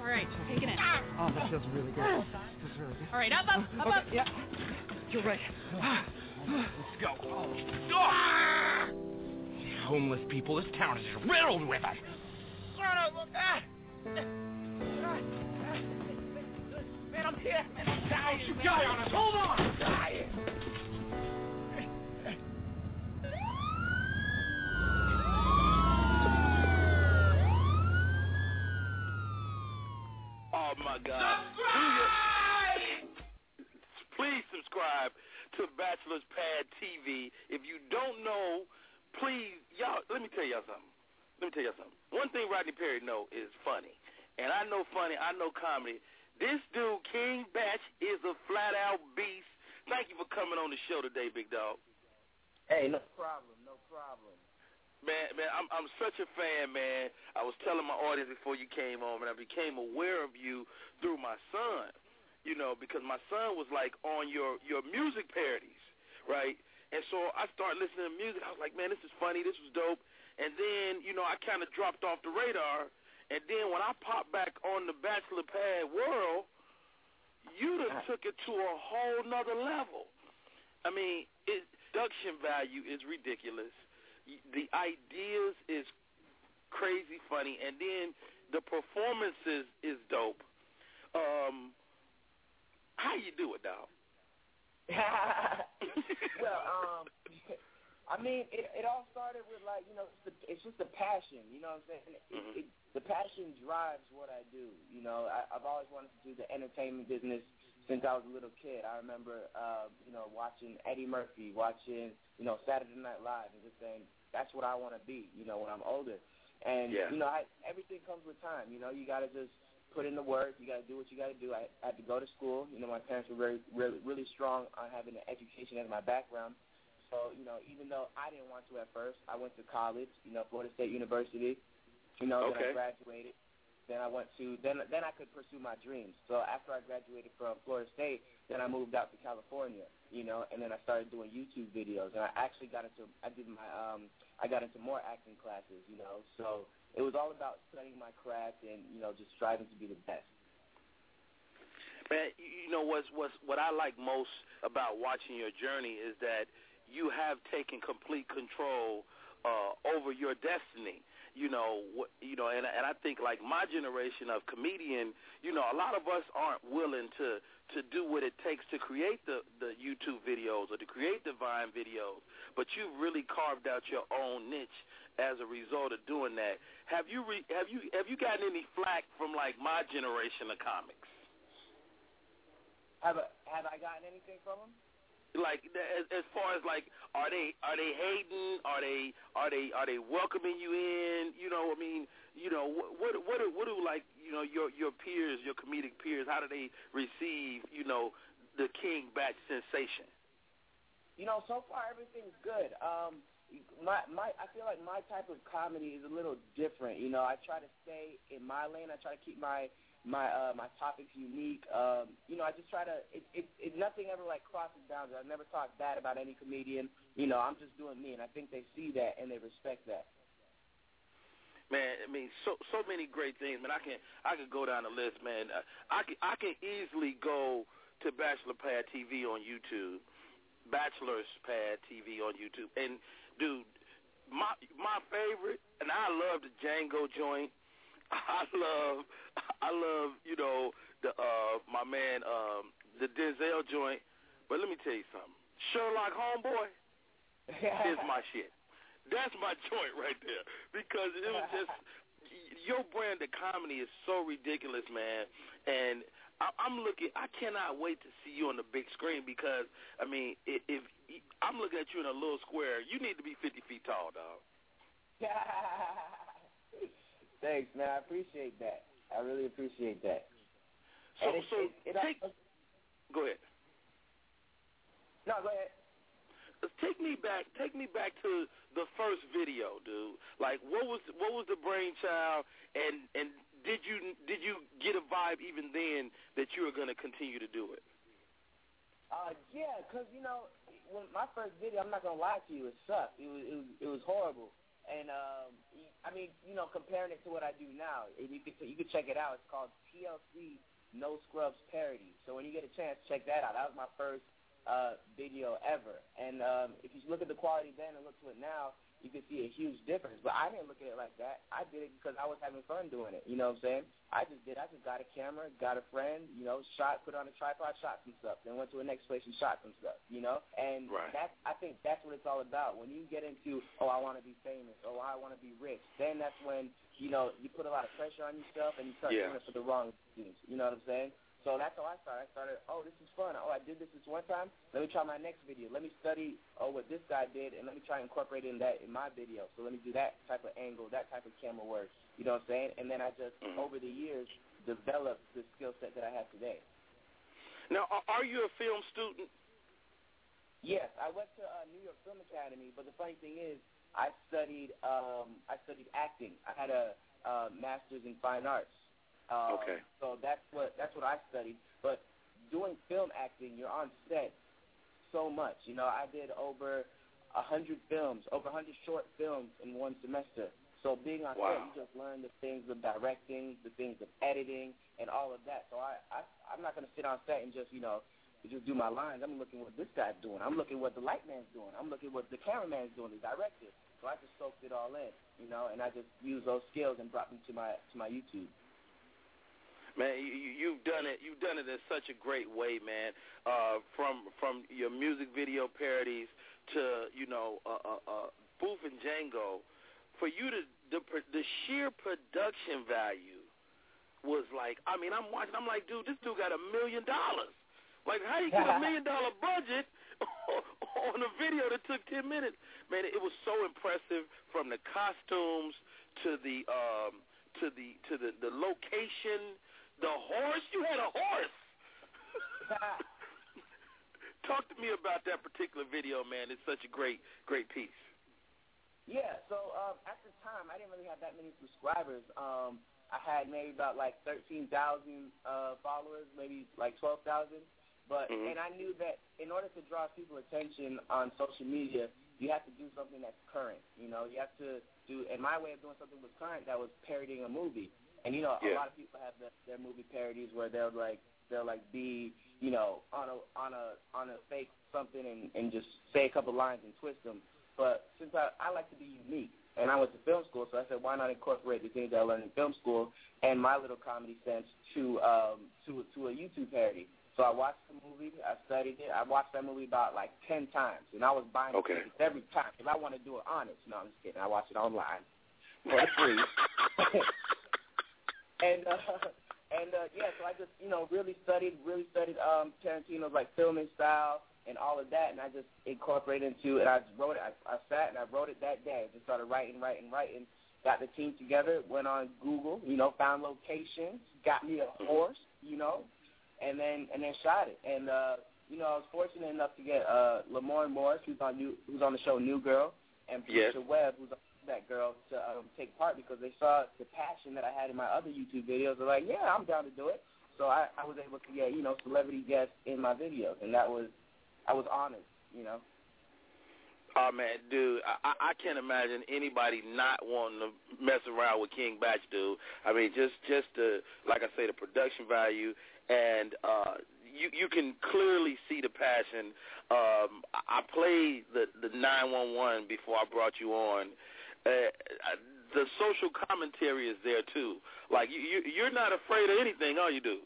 All right, taking it. Ah. Oh, that feels really good. Ah. Feels really good. All right, up, up, up, okay, up. Yeah. You're right. Let's go. Ah! ah. Homeless people. This town is riddled with them. Son of a... Man, I'm here. Man, I'm dying. You man. got on us. Hold on. I'm dying. Oh my God. Please subscribe to Bachelor's Pad TV. If you don't know, please, y'all, let me tell y'all something. Let me tell y'all something. One thing Rodney Perry know is funny. And I know funny, I know comedy. This dude, King Bach, is a flat out beast. Thank you for coming on the show today, big dog. Hey, no problem, no problem. Man, man, I'm I'm such a fan, man. I was telling my audience before you came on, and I became aware of you through my son. You know, because my son was like on your your music parodies, right? And so I started listening to music. I was like, man, this is funny. This was dope. And then, you know, I kind of dropped off the radar. And then when I popped back on the Bachelor Pad world, you done took it to a whole nother level. I mean, it, production value is ridiculous. The ideas is crazy funny, and then the performances is dope. Um, how you do it, dog? [laughs] [laughs] well, um, I mean, it, it all started with like you know, it's, the, it's just the passion. You know what I'm saying? It, it, the passion drives what I do. You know, I, I've always wanted to do the entertainment business since I was a little kid. I remember, uh, you know, watching Eddie Murphy, watching you know Saturday Night Live, and just saying that's what I want to be. You know, when I'm older, and Yeah. you know, I, everything comes with time. You know, you got to just put in the work. You got to do what you got to do. I, I had to go to school. You know, my parents were very, really, really strong on having an education as my background. So, you know, even though I didn't want to at first, I went to college. You know, Florida State University. You know, then I graduated. Then I went to then then I could pursue my dreams. So after I graduated from Florida State, then I moved out to California. You know, and then I started doing YouTube videos, and I actually got into I did my um I got into more acting classes. You know, so it was all about studying my craft and you know just striving to be the best. Man, you know what's what's what I like most about watching your journey is that you have taken complete control uh, over your destiny. You know, what, you know, and and I think like my generation of comedian, you know, a lot of us aren't willing to to do what it takes to create the the YouTube videos or to create the Vine videos. But you've really carved out your own niche as a result of doing that. Have you re, have you have you gotten any flack from like my generation of comics? Have I, have I gotten anything from them? like as, as far as like are they are they hating are they are they are they welcoming you in you know i mean you know what what what do, what do like you know your your peers your comedic peers how do they receive you know the king bach sensation You know, so far everything's good. Um, my my I feel like my type of comedy is a little different. You know, I try to stay in my lane. I try to keep my my uh my topics unique. Um, you know, I just try to it it, it nothing ever like crosses boundaries. I never talk bad about any comedian. You know, I'm just doing me and I think they see that and they respect that. man i mean so so many great things man i can i can go down the list man Uh, i can i can easily go to bachelor pad tv on youtube bachelor's pad tv on youtube and dude my my favorite and i love the django joint. [laughs] I love i love you know the uh my man um the denzel joint. But let me tell you something. Sherlock homeboy [laughs] is my shit. That's my joint right there. Because it was just [laughs] your brand of comedy is so ridiculous, man. And I, I'm looking. I cannot wait to see you on the big screen because I mean, if, if I'm looking at you in a little square, you need to be 50 feet tall, dog. [laughs] Thanks, man. I appreciate that. I really appreciate that. So, it- so it- it take. Go ahead. No, go ahead. Take me back. Take me back to the first video, dude. Like, what was what was the brainchild, and and did you did you get a vibe even then that you were going to continue to do it? Uh, yeah, 'cause you know, when my first video, I'm not gonna lie to you, it sucked. It was it was, it was horrible. And um, I mean, you know, comparing it to what I do now, and you could you could check it out. It's called TLC No Scrubs Parody. So when you get a chance, check that out. That was my first uh, video ever. And um, if you look at the quality then and look to it now, you can see a huge difference. But I didn't look at it like that. I did it because I was having fun doing it. You know what I'm saying? I just did. I just got a camera, got a friend, you know, shot, put on a tripod, shot some stuff, then went to the next place and shot some stuff. You know, and Right. that's I think that's what it's all about. When you get into oh I want to be famous, oh I want to be rich, then that's when you know you put a lot of pressure on yourself and you start Yeah. doing it for the wrong reasons. You know what I'm saying? So that's how I started. I started, oh, this is fun. Oh, I did this this one time. Let me try my next video. Let me study, oh, what this guy did, and let me try and incorporate in that in my video. So let me do that type of angle, that type of camera work. You know what I'm saying? And then I just, over the years, developed the skill set that I have today. Now, are, are you a film student? Yes, I went to uh, New York Film Academy, but the funny thing is, I studied um, I studied acting. I had a uh, master's in fine arts. Um, Okay. So that's what that's what I studied. But doing film acting, you're on set so much. You know, I did over a hundred films, over a hundred short films in one semester. So being on Wow. set, you just learn the things of directing, the things of editing, and all of that. So I, I I'm not going to sit on set and just you know just do my lines. I'm looking what this guy's doing. I'm looking what the light man's doing. I'm looking what the cameraman's doing, the director. So I just soaked it all in, you know, and I just used those skills and brought them to my to my YouTube. Man, you, you- you've done it. You've done it in such a great way, man. Uh, from from your music video parodies to you know, uh, uh, uh, Booth and Django, for you to the the sheer production value was like. I mean, I'm watching. I'm like, dude, this dude got a million dollars. Like, how you get a [laughs] million dollar budget [laughs] on a video that took ten minutes? Man, it was so impressive from the costumes to the um to the to the the location, the horse. You had a horse. [laughs] Talk to me about that particular video, man. It's such a great great piece. Yeah, so um, at the time, I didn't really have that many subscribers. Um, I had maybe about like 13,000 uh, followers, maybe like 12,000. But Mhm. and I knew that in order to draw people attention on social media, you have to do something that's current. You know, you have to do. And my way of doing something was current that was parodying a movie. And you know, a lot of people have the, their movie parodies where they'll like they'll like be you know on a on a on a fake something and and just say a couple lines and twist them. But since I I like to be unique, and I went to film school, so I said why not incorporate the things that I learned in film school and my little comedy sense to um to to a YouTube parody. So I watched the movie, I studied it. I watched that movie about like ten times, and I was buying Okay. tickets every time because I want to do it honest. No, I'm just kidding. I watched it online for free. [laughs] and uh, [laughs] and uh, yeah, so I just you know really studied, really studied um, Tarantino's like filming style and all of that, and I just incorporated into and I just wrote it. I, I sat and I wrote it that day. I just started writing, writing, writing. Got the team together. Went on Google, you know, found locations. Got me a horse, you know, and then and then shot it. And uh, you know, I was fortunate enough to get uh, Lamorne Morris, who's on new, who's on the show New Girl, and Yes. Patricia Webb, who's on that girl, to um, take part because they saw the passion that I had in my other YouTube videos. They're like, yeah, I'm down to do it. So I, I was able to get you know celebrity guests in my videos, and that was I was honored, you know. Oh man, dude, I, I can't imagine anybody not wanting to mess around with King Bach, dude. I mean, just just the like I say, the production value, and uh, you you can clearly see the passion. Um, I I played the the nine one one before I brought you on. Uh, the social commentary is there too. Like you, you you're not afraid of anything, are you, dude?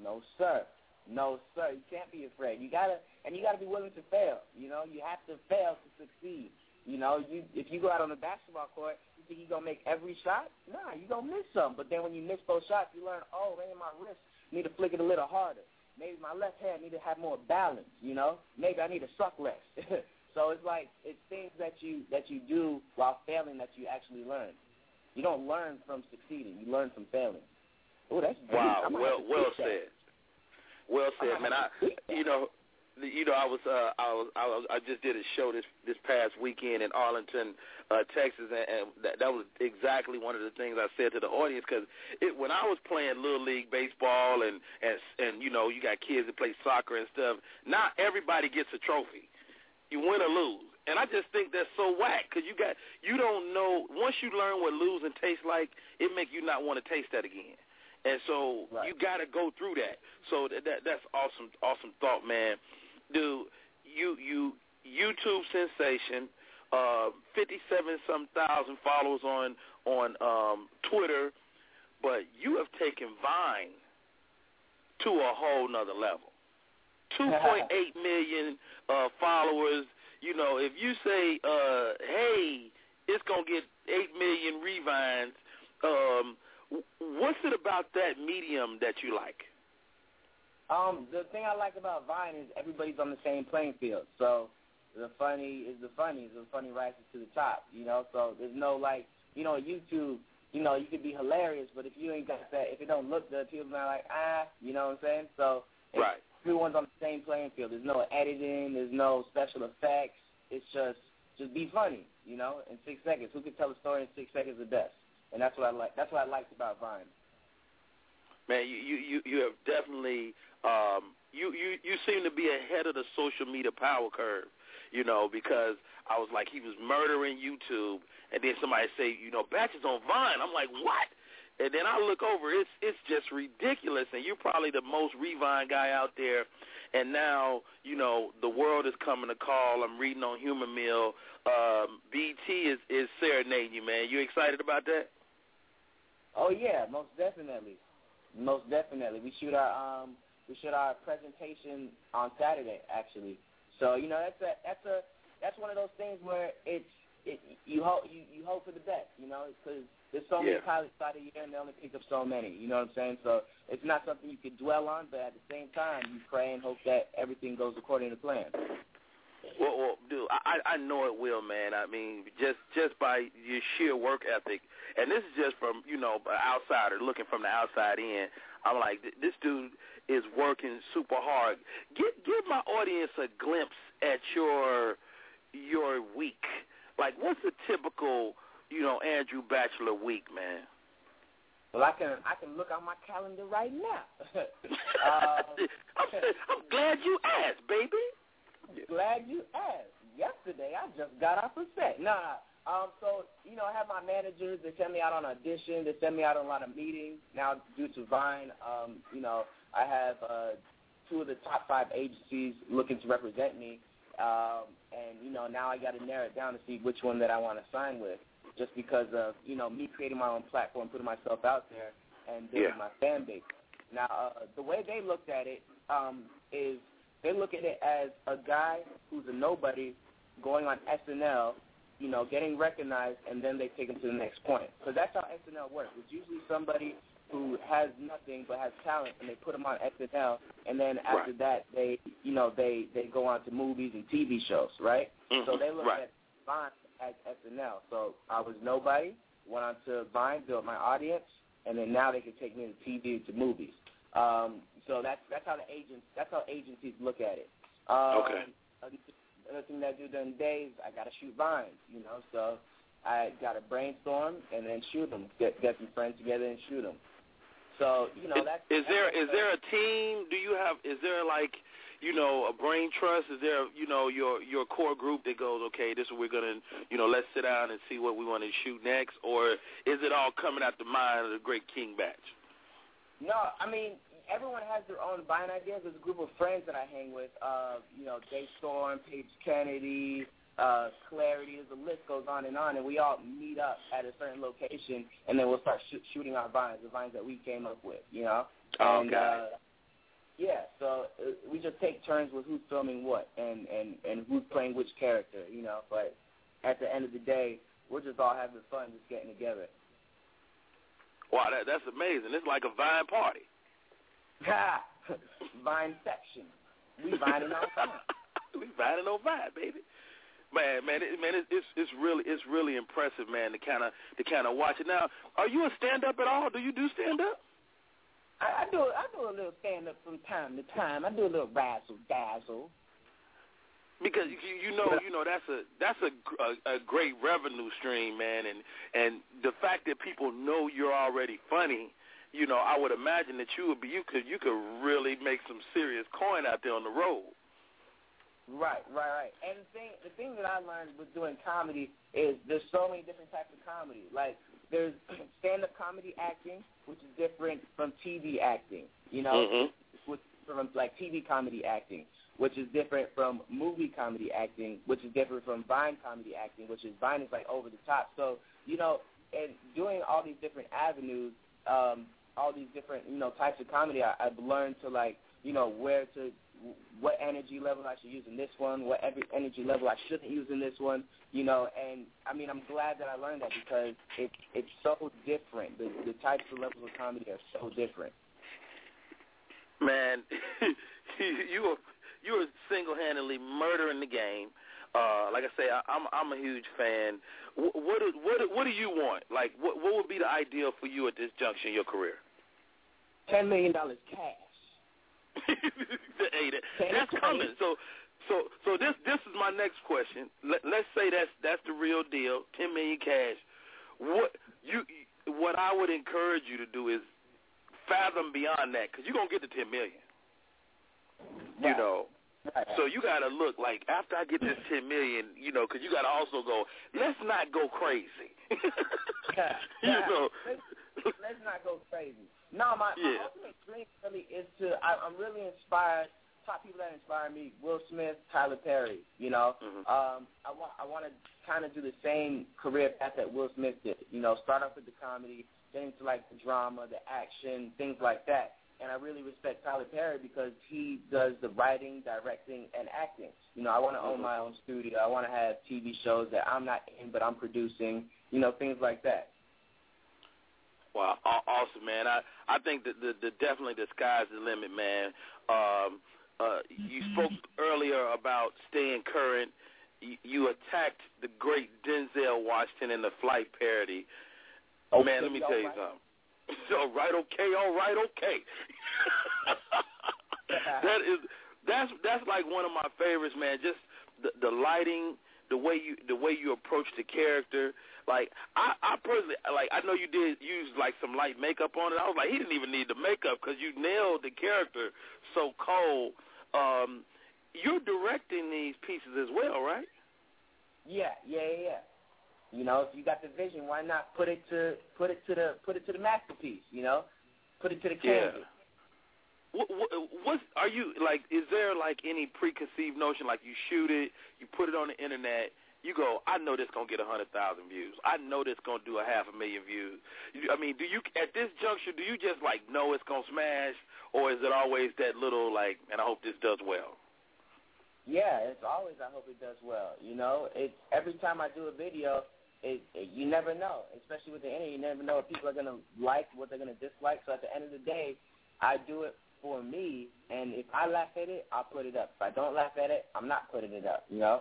No sir, no sir. You can't be afraid. You gotta and you gotta be willing to fail. You know, you have to fail to succeed. You know, you if you go out on the basketball court, you think you're gonna make every shot? Nah, you're gonna miss some. But then when you miss those shots, you learn, oh man, my wrist need to flick it a little harder. Maybe my left hand need to have more balance. You know, maybe I need to suck less. [laughs] so it's like it's things that you that you do while failing that you actually learn. You don't learn from succeeding. You learn from failing. Oh, that's deep. Wow, well well that. said. Well said, man. I you know you know I was uh I was I was I just did a show this this past weekend in Arlington, uh Texas and, and that that was exactly one of the things I said to the audience cuz it when I was playing little league baseball and and and you know you got kids that play soccer and stuff, not everybody gets a trophy. You win or lose. And I just think that's so whack because you got you don't know once you learn what losing tastes like, it make you not want to taste that again. And so you got to go through that. So that, that that's awesome, awesome thought, man. Dude, you you YouTube sensation, uh, fifty-seven some thousand followers on on um, Twitter, but you have taken Vine to a whole nother level. Two point eight million uh, followers. You know, if you say, uh, "Hey, it's gonna get eight million revines," um, what's it about that medium that you like? Um, the thing I like about Vine is everybody's on the same playing field. So the funny is the funny, the funny rises to the top. You know, so there's no like, you know, YouTube. You know, you could be hilarious, but if you ain't got that, if it don't look good, people are like, ah, you know what I'm saying? So Right. Everyone's on the same playing field. There's no editing, there's no special effects. It's just just be funny, you know, in six seconds. Who can tell a story in six seconds the best? And that's what I like. That's what I liked about Vine. Man, you you you, have definitely um, you you you seem to be ahead of the social media power curve. You know, because I was like he was murdering YouTube, and then somebody say, you know, Bach is on Vine. I'm like, what? And then I look over, it's it's just ridiculous, and you're probably the most Revine guy out there. And now, you know, the world is coming to call. I'm reading on Humor Mill. Um, BT is is serenading you, man. You excited about that? Oh yeah, most definitely, most definitely. We shoot our um we shoot our presentation on Saturday actually. So you know that's a that's a that's one of those things where it's it you hope you you hope for the best, you know, because there's so many Yeah. pilots out of here and they only pick up so many. You know what I'm saying? So it's not something you could dwell on, but at the same time you pray and hope that everything goes according to plan. Well, well dude, I I know it will, man. I mean, just just by your sheer work ethic, and this is just from you know an outsider looking from the outside in. I'm like, this dude is working super hard. Give give my audience a glimpse at your your week. Like, what's a typical you know Andrew Bachelor week, man? Well, I can I can look on my calendar right now. [laughs] uh, I'm, I'm glad you asked, baby. Glad you asked. Yesterday, I just got off a set. Nah, Um, so you know, I have my managers. They send me out on auditions. They send me out on a lot of meetings. Now, due to Vine, um, you know, I have uh, two of the top five agencies looking to represent me. Um, and you know, now I got to narrow it down to see which one that I want to sign with. Just because of you know me creating my own platform, putting myself out there, and building Yeah. my fan base. Now, uh, the way they looked at it um, is they look at it as a guy who's a nobody going on SNL, you know, getting recognized, and then they take him to the next point. Because that's how SNL works. It's usually somebody who has nothing but has talent, and they put him on SNL, and then after Right. that, they, you know, they they go on to movies and TV shows, right? So Mhm. they look Right. at Vine as SNL. So I was nobody, went on to Vine, built my audience, and then now they can take me to TV to movies. Um, so that's that's how the agents that's how agencies look at it. Um, Okay. Another thing that I do during the days, I got to shoot vines, you know. So I got to brainstorm and then shoot them. Get get some friends together and shoot them. So you know that's is there that's is there a team? Do you have? Is there like you know a brain trust? Is there you know your your core group that goes okay? This is what we're gonna you know let's sit down and see what we want to shoot next, or is it all coming out the mind of the great King Bach? No, I mean everyone has their own Vine ideas. There's a group of friends that I hang with. Uh, you know, Dave Storm, Paige Kennedy, uh, Clarity. The list goes on and on, and we all meet up at a certain location, and then we'll start sh- shooting our vines, the vines that we came up with. You know. Oh, and, okay. uh, yeah, so uh, we just take turns with who's filming what and and and who's playing which character, you know. But at the end of the day, we're just all having fun, just getting together. Wow, that that's amazing. It's like a Vine party. Ha! [laughs] Vine section. We vining on Vine. [laughs] we vining on Vine, baby. Man, man, it, man, it, it's it's really it's really impressive, man. To kind of to kind of watch it. Now, are you a stand up at all? Do you do stand up? I, I do I do a little stand up from time to time. I do a little razzle dazzle. Because you, you know, you know that's a that's a, a a great revenue stream, man, and and the fact that people know you're already funny, you know, I would imagine that you would be you could you could really make some serious coin out there on the road. Right, right, right. And the thing the thing that I learned with doing comedy is there's so many different types of comedy. Like there's [clears throat] stand up comedy acting, which is different from TV acting. You know, Mhm. which from like TV comedy acting, which is different from movie comedy acting, which is different from Vine comedy acting, which is Vine is like over the top. So you know, and doing all these different avenues, um, all these different you know types of comedy, I, I've learned to like you know where to what energy level I should use in this one, what every energy level I shouldn't use in this one, you know, and I mean I'm glad that I learned that because it it's so different. The the types of levels of comedy are so different. Man, [laughs] you are you are single handedly murdering the game. Uh, like I say, I, I'm I'm a huge fan. What what what what do you want? Like, what what would be the ideal for you at this junction in your career? Ten million dollars cash. Hey, that, that's coming. So, so, so this this is my next question. Let, let's say that's that's the real deal. Ten million cash. What you what I would encourage you to do is fathom beyond that because you're gonna get the ten million. You know. So you gotta look like after I get this ten million, you know, because you gotta also go. Let's not go crazy. [laughs] you know. Let's, not go crazy. No, my, my ultimate dream really is to. I, I'm really inspired. Top people that inspire me: Will Smith, Tyler Perry. You know, um, I want I want to kind of do the same career path that Will Smith did. You know, start off with the comedy, get into like the drama, the action, things like that. And I really respect Tyler Perry because he does the writing, directing, and acting. You know, I want to own my own studio. I want to have TV shows that I'm not in, but I'm producing. You know, things like that. Wow, awesome, man. I I think that the, the definitely the sky's the limit, man. Um, uh, you spoke earlier about staying current. You, you attacked the great Denzel Washington in the flight parody. man, let me tell you something. [laughs] all right, okay, all right, okay. [laughs] [laughs] that is that's that's like one of my favorites, man. Just the the lighting, the way you the way you approach the character. Like I I personally like I know you did use like some light makeup on it. I was like he didn't even need the makeup because you nailed the character so cold. Um, you're directing these pieces as well, right? Yeah, yeah, yeah. You know, if you got the vision, why not put it to put it to the put it to the masterpiece? You know, put it to the Yeah. What, what, are you like? Is there like any preconceived notion? Like you shoot it, you put it on the internet, you go, I know this gonna get a hundred thousand views. I know this gonna do a half a million views. I mean, do you at this juncture do you just like know it's gonna smash, or is it always that little like, and I hope this does well? Yeah, it's always I hope it does well. You know, it's every time I do a video, it, it you never know, especially with the internet. You never know what people are gonna like, what they're gonna dislike. So at the end of the day, I do it for me, and if I laugh at it, I'll put it up. If I don't laugh at it, I'm not putting it up. You know,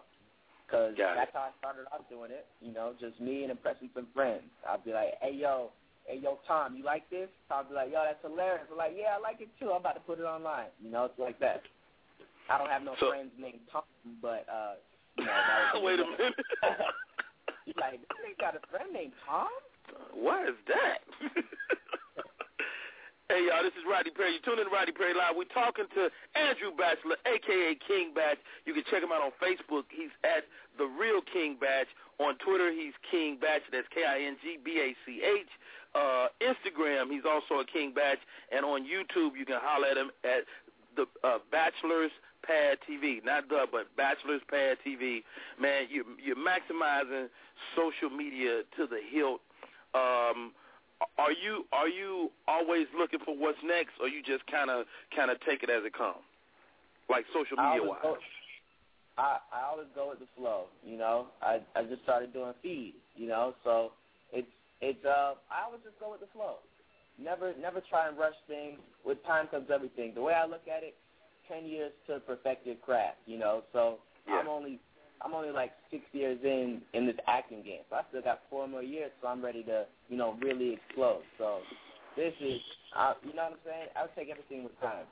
because it. that's how I started off doing it. You know, just me and impressing some friends. I'll be like, hey yo. Hey yo, Tom, you like this? Tom be like, yo, that's hilarious. I'm like, yeah, I like it too. I'm about to put it online. You know, it's like that. I don't have no So- friends named Tom, but uh, you know, [laughs] Wait a minute. [laughs] He's like, this ain't got a friend named Tom. What is that? [laughs] hey y'all, this is Rodney Perry. You tune in to Rodney Perry Live. We're talking to Andrew Bachelor, aka King Bach. You can check him out on Facebook. He's at the Real King Bach. On Twitter, he's King Bach. That's K I N G B A C H. Uh, Instagram, he's also a King Bach, and on YouTube, you can holler at him at the uh, Bachelor's Pad TV, not the, but Bachelor's Pad TV. Man, you, you're maximizing social media to the hilt. Um, are you are you always looking for what's next, or you just kind of kind of take it as it comes, like social media wise? go, I I always go with the flow. You know, I I just started doing feed. You know, so it's it's uh I always just go with the flow. Never never try and rush things. With time comes everything. The way I look at it, ten years to perfect your craft. You know, so I'm only I'm only like six years in in this acting game. So I still got four more years. So I'm ready to you know really explode. So this is I, you know what I'm saying. I'll take everything with time.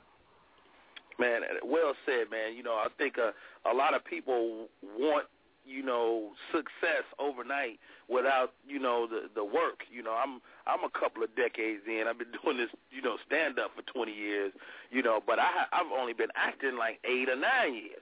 Man, well said, man. You know, I think a a lot of people want you know success overnight without you know the the work. You know, I'm I'm a couple of decades in. I've been [laughs] doing this you know stand up for 20 years. You know, but I I've only been acting like eight or nine years.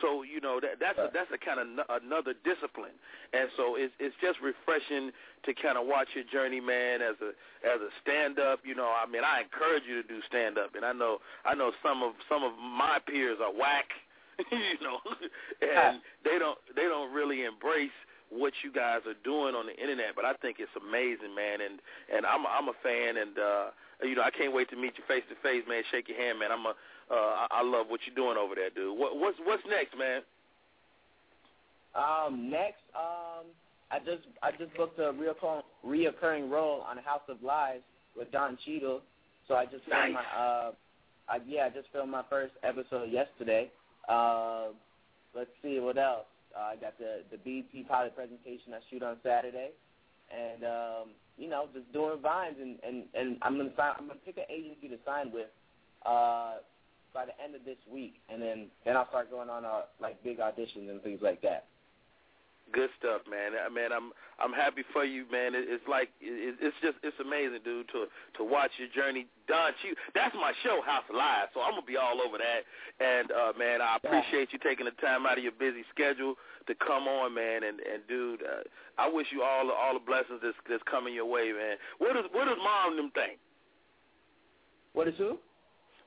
So you know that that's a, that's a kind of n- another discipline, and so it's it's just refreshing to kind of watch your journey, man. As a as a stand up, you know, I mean, I encourage you to do stand up, and I know I know some of some of my peers are whack, [laughs] you know, [laughs] and they don't they don't really embrace what you guys are doing on the internet. But I think it's amazing, man, and and I'm I'm a fan, and uh, you know, I can't wait to meet you face to face, man. Shake your hand, man. I'm a uh, I, I love what you're doing over there, dude. What, what's what's next, man? Um, next, um, I just I just booked a reoccurring, reoccurring role on House of Lies with Don Cheadle. So I just filmed Nice. my uh, I, yeah, I just filmed my first episode yesterday. Uh, let's see what else. Uh, I got the the BT pilot presentation I shoot on Saturday, and um, you know just doing vines and and and I'm gonna sign. I'm gonna pick an agency to sign with. Uh, by the end of this week, and then then I'll start going on uh, like big auditions and things like that. Good stuff, man. I mean, I'm I'm happy for you, man. It, it's like it, it's just it's amazing, dude, to to watch your journey. Don Cheadle, that's my show, House Live, So I'm gonna be all over that. And uh, man, I appreciate you taking the time out of your busy schedule to come on, man. And and dude, uh, I wish you all all the blessings that's that's coming your way, man. What does what does mom them think? What is who?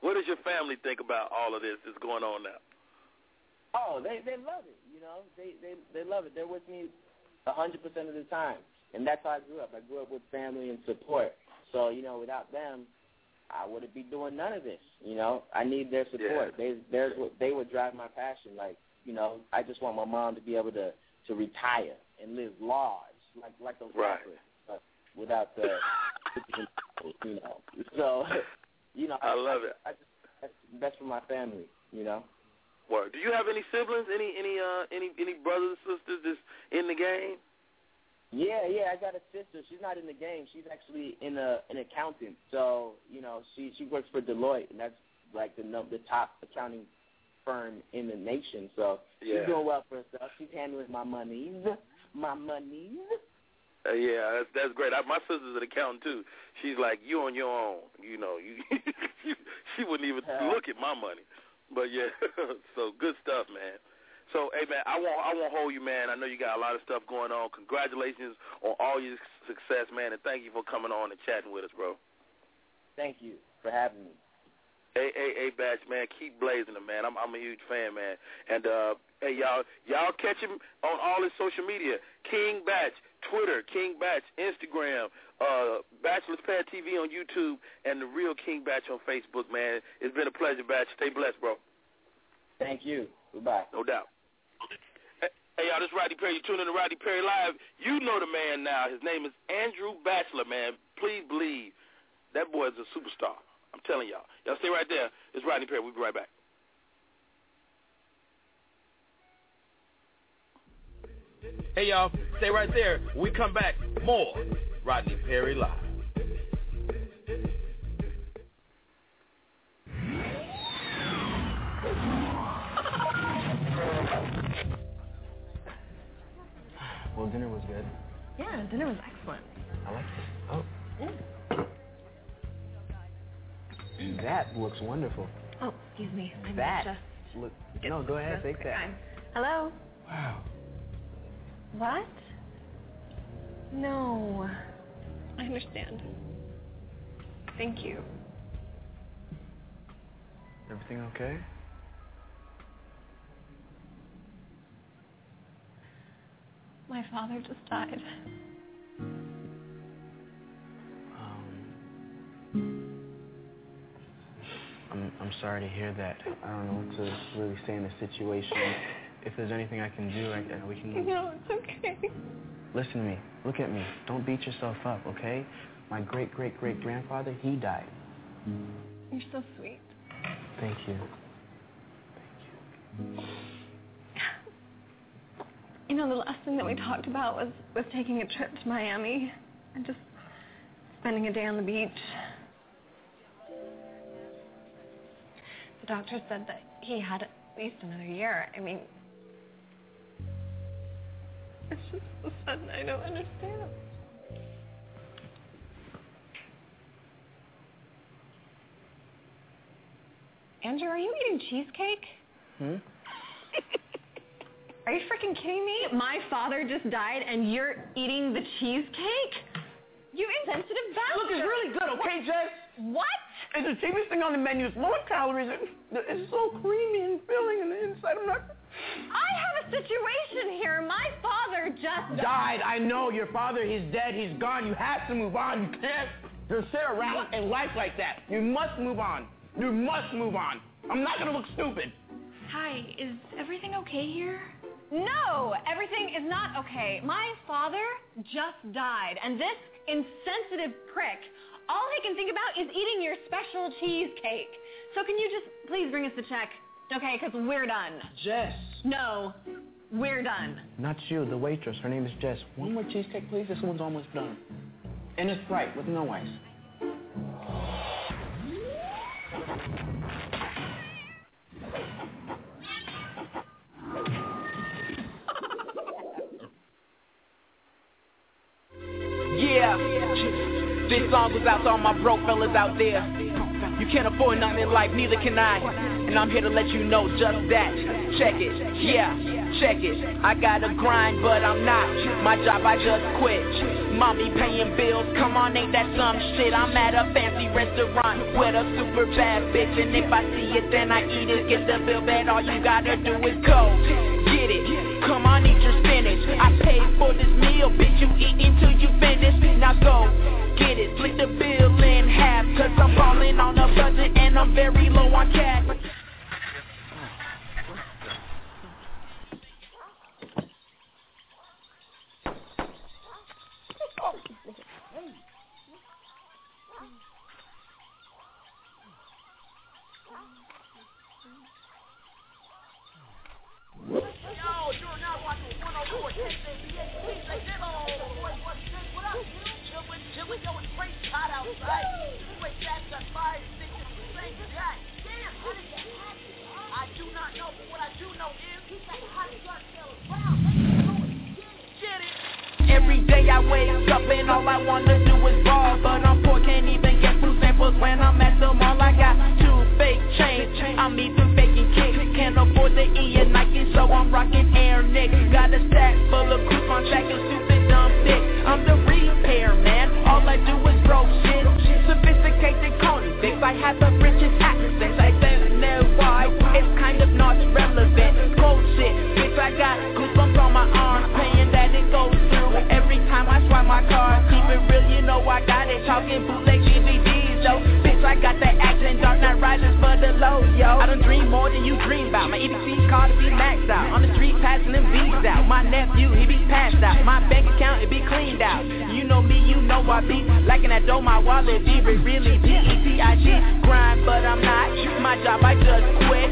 What does your family think about all of this that's going on now? Oh, they they love it. You know, they they they love it. They're with me a hundred percent of the time, and that's how I grew up. I grew up with family and support. So you know, without them, I wouldn't be doing none of this. You know, I need their support. They they're what they would drive my passion. Like you know, I just want my mom to be able to to retire and live large, like like those Right. rappers, but without the [laughs] you know. So you know, I love it. I just that's, that's for my family. You know. Word. Do you have any siblings? Any any uh any any brothers or sisters that's in the game? Yeah, yeah, I got a sister. She's not in the game. She's actually in a an accountant. So you know, she she works for Deloitte, and that's like the num- the top accounting firm in the nation. So Yeah. she's doing well for herself. She's handling my monies, my monies. Uh, yeah, that's that's great. I, my sister's an accountant too. She's like, you on your own. You know, you [laughs] she, she wouldn't even Yeah. look at my money. But yeah, [laughs] so good stuff, man. So, hey man, I won't I won't hold you, man. I know you got a lot of stuff going on. Congratulations on all your success, man, and thank you for coming on and chatting with us, bro. Thank you for having me. Hey, hey, hey, Bach, man, keep blazing them, man. I'm I'm a huge fan, man. And uh, hey, y'all, y'all catch him on all his social media: King Bach, Twitter, King Bach, Instagram, uh, Bachelor's Pad TV on YouTube, and the real King Bach on Facebook, man. It's been a pleasure, Bach. Stay blessed, bro. Thank you. Goodbye. No doubt. Hey, y'all, this is Rodney Perry. You tune in to Rodney Perry Live. You know the man now. His name is Andrew Bachelor, man. Please believe that boy is a superstar. I'm telling y'all. Y'all stay right there. It's Rodney Perry. We'll be right back. Hey, y'all, stay right there. When we come back, more Rodney Perry Live. Well, dinner was good. Yeah, dinner was excellent. I like it. Oh. That looks wonderful. Oh, excuse me. I That just look. No, go ahead, take that. Fine. Hello? Wow. What? No. I understand. Thank you. Everything okay? My father just died. Um, I'm I'm sorry to hear that. I don't know what to really say in this situation. If there's anything I can do, I, uh, we can. [laughs] No, it's okay. Listen to me. Look at me. Don't beat yourself up, okay? My great great great grandfather, he died. You're so sweet. Thank you. Thank you. You know, the last thing that we talked about was, was taking a trip to Miami and just spending a day on the beach. The doctor said that he had at least another year. I mean, it's just so sudden. I don't understand. Andrew, are you eating cheesecake? Hmm? Are you freaking kidding me? My father just died and you're eating the cheesecake? You insensitive bastard. Look, it's really good, okay, Jess? What? It's the cheapest thing on the menu. It's low calories. It, it's so creamy and filling in the inside. I'm not. I have a situation here. My father just Died. I know. Your father, he's dead. He's gone. You have to move on. You can't just sit around in life like that. You must move on. You must move on. I'm not going to look stupid. Hi, is everything okay here? No, everything is not okay. My father just died, and this insensitive prick, all he can think about is eating your special cheesecake. So can you just please bring us the check? Okay, because we're done. Jess. No, we're done. Not you, the waitress. Her name is Jess. One more cheesecake, please. This one's almost done. And it's bright with no ice. Yeah. This song goes out to all my broke fellas out there. You can't afford nothing in life, neither can I. And I'm here to let you know just that. Check it, yeah, check it. I gotta grind, but I'm not. My job I just quit. Mommy paying bills, come on, ain't that some shit? I'm at a fancy restaurant with a super bad bitch. And if I see it, then I eat it. Get the bill, bet all you gotta do is go. Get it, come on, eat your spinach. I paid for this meal, bitch. You eat until you finish. Now go, get it, split the bill in half. Cause I'm falling on a budget and I'm very low on cash. I wake up and all I wanna do is ball But I'm poor, can't even get food samples when I'm at the mall I got two fake chains, I'm even faking kicks Can't afford the E and Nike, so I'm rocking Air Nick. Got a stack full of coupons, stacking stupid dumb dick. I'm the repair man, all I do is broke shit. Sophisticated Coney Dicks, I have the richest accents. I don't know why, it's kind of not relevant. Cold shit, bitch, I got my card, keep it real, you know I got it. Talking bootleg DVDs, though. Bitch, I got the action, Dark Knight Rises for the low, yo. I done dream more than you dream about. My EBC card to be maxed out. On the street, passing them beats out. My nephew, he be passed out. My bank account, it be cleaned out. You know me, you know I be liking that dough, my wallet be really P-E-T-I-G grind, but I'm not. My job, I just quit.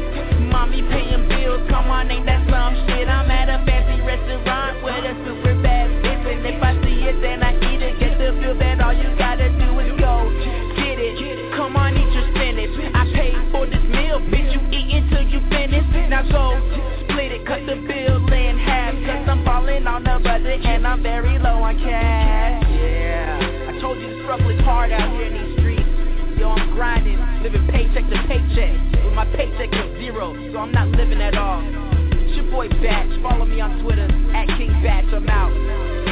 Mommy paying bills, come on, ain't that some shit? I'm at a fancy restaurant with a super bad bitch, and if I it, then I eat it. Get the feel that all you gotta do is go get it. Come on, eat your spinach. I paid for this meal, bitch. You eat until you finish. Now go split it, cut the bill in half, cause I'm falling on the budget and I'm very low on cash. Yeah, I told you the struggle is hard out here in these streets. Yo, I'm grinding, living paycheck to paycheck. With my paycheck is zero, so I'm not living at all. It's your boy Bach. Follow me on Twitter at King Bach. I'm out.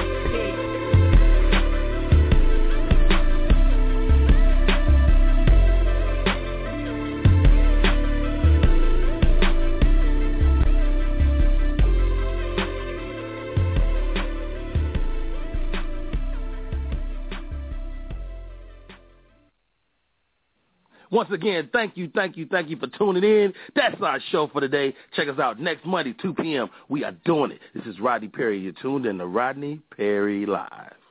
Once again, thank you, thank you, thank you for tuning in. That's our show for today. Check us out next Monday, 2 p.m. We are doing it. This is Rodney Perry. You're tuned in to Rodney Perry Live.